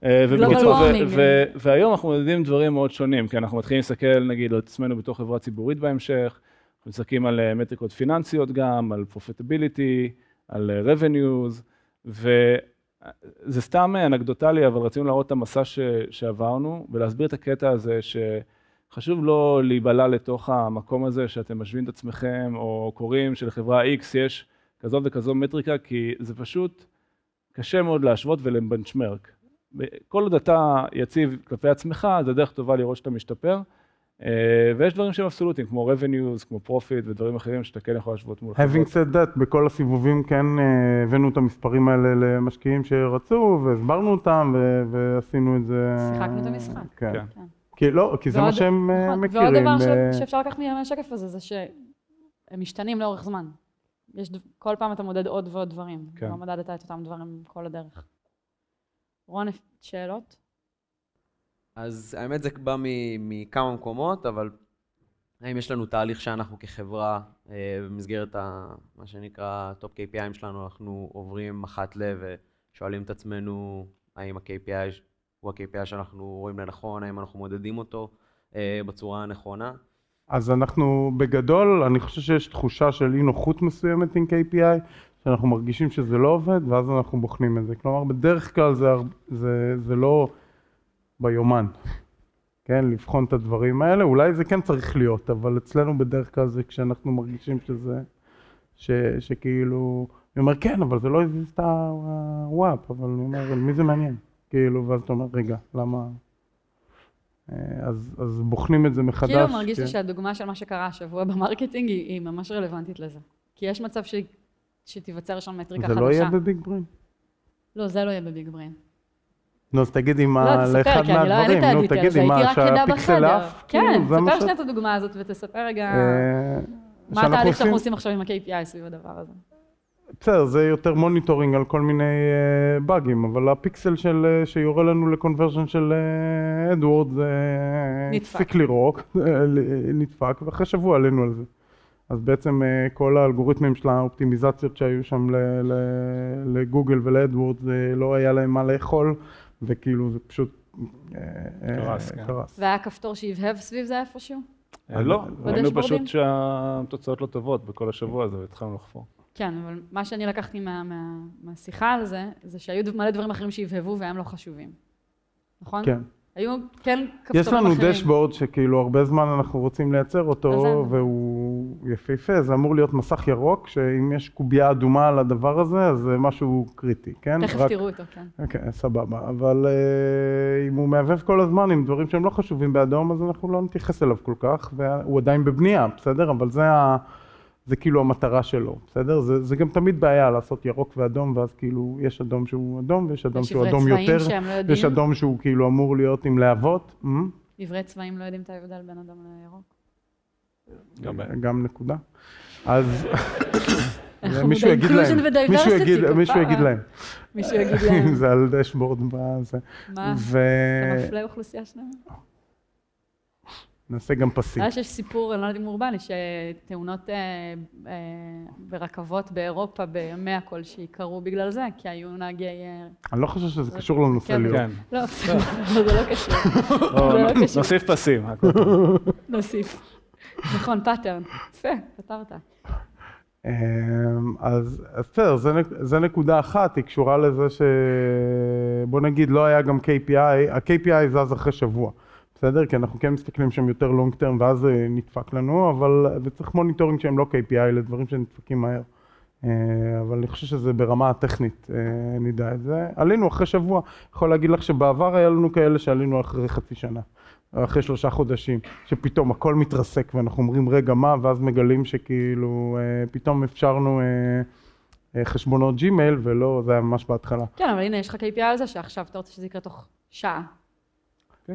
ובקיצור, ו- warming. ו- והיום אנחנו מודדים דברים מאוד שונים, כי אנחנו מתחילים להסתכל נגיד על עצמנו בתור חברה ציבורית בהמשך, אנחנו מסתכלים על אה, מטריקות פיננסיות גם, על profitability, על אה, revenues, וזה סתם אה, אנקדוטלי, אבל רצינו להראות את המסע ש- שעברנו, ולהסביר את הקטע הזה שחשוב לא להיבלע לתוך המקום הזה שאתם משווים את עצמכם, או קוראים שלחברה X יש כזאת וכזו מטריקה, כי זה פשוט קשה מאוד להשוות ולבנצ'מרק. כל עוד אתה יציב כלפי עצמך, זה דרך טובה לראות שאתה משתפר. אה, ויש דברים שהם אבסולוטיים, כמו revenues, כמו profit ודברים אחרים שאתה כן יכול להשוות מול Having said that, בכל הסיבובים כן אה, הבאנו את המספרים האלה למשקיעים שרצו, והסברנו אותם, ו- ועשינו את זה... שיחקנו את המשחק. כן. כן. כן. כי לא, כי זה מה שהם אה, נכון, מכירים. ועוד דבר ב- שאפשר לקחת מהשקף הזה, זה שהם משתנים לאורך זמן. יש, כל פעם אתה מודד עוד ועוד דברים. כן. לא מדדת את אותם דברים כל הדרך. רון, שאלות? אז האמת זה בא מ- מכמה מקומות, אבל האם יש לנו תהליך שאנחנו כחברה, אה, במסגרת ה, מה שנקרא top KPIים שלנו, אנחנו עוברים אחת ל ושואלים את עצמנו האם ה-KPI הוא ה-KPI שאנחנו רואים לנכון, האם אנחנו מודדים אותו אה, בצורה הנכונה. אז אנחנו בגדול, אני חושב שיש תחושה של אי נוחות מסוימת עם KPI, שאנחנו מרגישים שזה לא עובד, ואז אנחנו בוחנים את זה. כלומר, בדרך כלל זה, זה, זה לא ביומן, כן? לבחון את הדברים האלה. אולי זה כן צריך להיות, אבל אצלנו בדרך כלל זה כשאנחנו מרגישים שזה, ש, שכאילו, אני אומר, כן, אבל זה לא הזיז את ה WAP, אבל אני אומר, מי זה מעניין? כאילו, ואז אתה אומר, רגע, למה... אה, אז, אז בוחנים את זה מחדש. כאילו מרגיש לי כן. שהדוגמה של מה שקרה השבוע ב marketing היא, היא ממש רלוונטית לזה. כי יש מצב ש... שתיווצר שם מטריקה זה חדשה. לא יהיה בביג בריין? לא, זה לא יהיה בביג בריין. נו, אז תגידי מה, לא, לאחד לא מהדברים, נו, תגידי מה, שהפיקסל? כאילו, כן, זה מה תספר שנייה את הדוגמה הזאת ותספר רגע אה, מה התהליך שאנחנו עושים עכשיו עם ה-KPI סביב הדבר הזה. בסדר, זה יותר monitoring על כל מיני אה, באגים, אבל הפיקסל של, אה, שיורה לנו ל conversion של AdWord זה נדפק. הפסיק לירוק, נדפק, ואחרי שבוע עלינו על זה. אז בעצם אה, כל האלגוריתמים של האופטימיזציות שהיו שם ל- ל- לגוגל ולאדוורד, זה לא היה להם מה לאכול, וכאילו זה פשוט אה, אה, קרס, כן. קרס. והיה כפתור שהבהב סביב זה איפשהו? אה, לא, ראינו? פשוט שהתוצאות לא טובות בכל השבוע הזה, והתחלנו לחפור. כן, אבל מה שאני לקחתי מה, מה, מהשיחה על זה, זה שהיו מלא דברים אחרים שהבהבו והם לא חשובים. נכון? כן. היו כן כפתורים יש אחרים. לנו דשבורד שכאילו הרבה זמן אנחנו רוצים לייצר אותו. והוא יפהפה, זה אמור להיות מסך ירוק, שאם יש קובייה אדומה על הדבר הזה, אז זה משהו קריטי, כן? תכף רק- תראו אותו, כן. אוקיי, סבבה, אבל אה, אם הוא מהבהב כל הזמן עם דברים שהם לא חשובים באדום, אז אנחנו לא נתייחס אליו כל כך, והוא עדיין בבנייה, בסדר? אבל זה, ה, זה כאילו המטרה שלו, בסדר? זה, זה גם תמיד בעיה לעשות ירוק ואדום, ואז כאילו יש אדום שהוא אדום, ויש אדום שהוא אדום צבעים יותר, שהם לא יודעים. ויש אדום שהוא כאילו אמור להיות עם להבות. עברי צבעים לא יודעים את ההבדל בין אדום לירוק. גם- גם נקודה. אז מישהו יגיד להם, מישהו יגיד-. מישהו יגיד להם, מישהו יגיד להם, זה על דשבורד בזה. מה, אתה מפלה אוכלוסייה שלמה? גם פסים. היה שיש סיפור, אני לא יודעת אם אורבני, שתאונות אה, אה, ברכבות באירופה בימיה כלשהי קרו בגלל זה, כי היו נהגי... אה, אני לא חושב שזה קשור לנושא כן. להיות. כן. לא, בסדר, זה לא קשור, לא, זה לא קשור. נוסיף פסים. נוסיף. נכון, pattern. יפה, פתרת. אמ, אז בסדר, זה נק- זה נקודה אחת, היא קשורה לזה ש... בוא נגיד, לא היה גם KPI, ה-KPI זז אחרי שבוע, בסדר? כי אנחנו כן מסתכלים שם יותר long term ואז זה נדפק לנו, אבל וצריך monitoring שהם לא KPI לדברים שנדפקים מהר. אה, אבל אני חושב שזה ברמה הטכנית, אה, נדע את זה. עלינו אחרי שבוע, יכול להגיד לך שבעבר היה לנו כאלה שעלינו אחרי חצי שנה. אחרי שלושה חודשים, שפתאום הכל מתרסק ואנחנו אומרים רגע מה, ואז מגלים שכאילו אה, פתאום אפשרנו אה, אה, חשבונות ג'ימייל ולא, זה היה ממש בהתחלה. כן, אבל הנה, יש לך KPI על זה שעכשיו אתה רוצה שזה יקרה תוך שעה.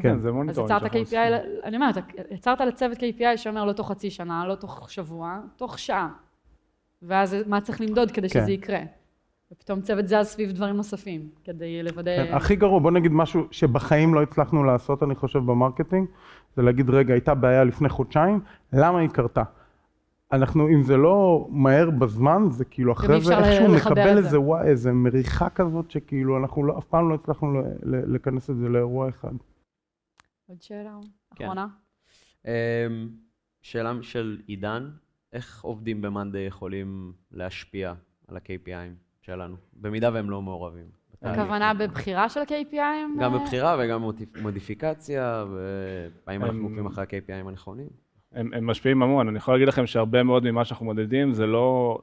כן, כן. זה אז monitoring. יצרת KPI, אני אומרת, יצרת לצוות KPI שאומר לא תוך חצי שנה, לא תוך שבוע, תוך שעה. ואז מה צריך למדוד כדי כן. שזה יקרה? ופתאום צוות זז סביב דברים נוספים, כדי לוודא... כן, הכי גרוע, בוא נגיד משהו שבחיים לא הצלחנו לעשות, אני חושב, ב marketing, זה להגיד, רגע, הייתה בעיה לפני חודשיים, למה היא קרתה? אנחנו, אם זה לא מהר בזמן, זה כאילו אחרי זה איכשהו את איזה זה. וואי, איזה מריחה כזאת, שכאילו אנחנו לא, אף פעם לא הצלחנו לכנס את זה לאירוע אחד. עוד שאלה כן. אחרונה? אמ, שאלה של עידן, איך עובדים במאנדי יכולים להשפיע על ה-KPIים שלנו, במידה והם לא מעורבים? הכוונה בבחירה של ה-KPI? גם בבחירה וגם מודיפיקציה, והאם אנחנו עוקבים אחרי ה-KPIים הנכונים? הם, הם משפיעים המון, אני יכול להגיד לכם שהרבה מאוד ממה שאנחנו מודדים זה לא...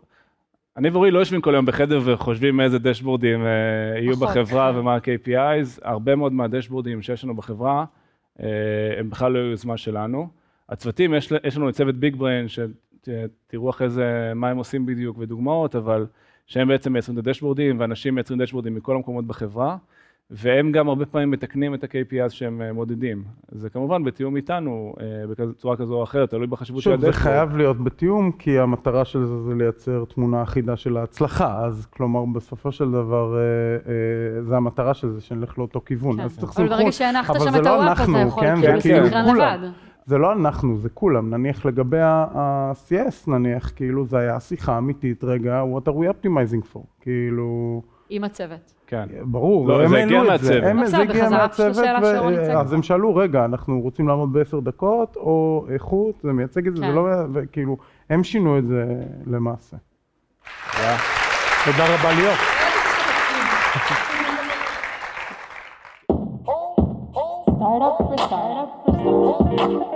אני ואורי לא יושבים כל היום בחדר וחושבים איזה דשבורדים אה, יהיו פחות, בחברה כן. ומה ה-KPIs, הרבה מאוד מהדשבורדים שיש לנו בחברה, הם בכלל לא יוזמה שלנו. הצוותים, יש, יש לנו צוות ביג בריין, שתראו אחרי זה מה הם עושים בדיוק ודוגמאות, אבל שהם בעצם מייצרים את הדשבורדים, ואנשים מייצרים דשבורדים מכל המקומות בחברה, והם גם הרבה פעמים מתקנים את ה-KPIs שהם אה, מודדים. זה כמובן בתיאום איתנו, אה, בצורה כזו או אחרת, תלוי בחשיבות של שוב, זה. חייב להיות בתיאום, כי המטרה של זה זה לייצר תמונה אחידה של ההצלחה, אז כלומר, בסופו של דבר, אה, אה, זה המטרה של זה, שנלך לאותו כיוון. כן. אז צריך אבל ברגע. שהנחת שם את לא הוואפ, אנחנו, יכול כן, כאילו זה כאילו לסנכרן כולם. לבד. זה לא אנחנו, זה כולם. נניח לגבי ה-CS, נניח, כאילו, זה היה שיחה אמיתית, רגע, what are we optimizing for? כאילו, עם הצוות. כן. ברור, לא, הם זה העלו את. הם- זה בסדר, הגיע בחזרה מהצוות, לשאלה ו- שרון. אז הם שאלו, רגע, אנחנו רוצים לעמוד בעשר דקות, או איכות, זה מייצג את זה, זה כן. לא, וכאילו, הם שינו את זה למעשה. תודה. רבה ליאור. For startup.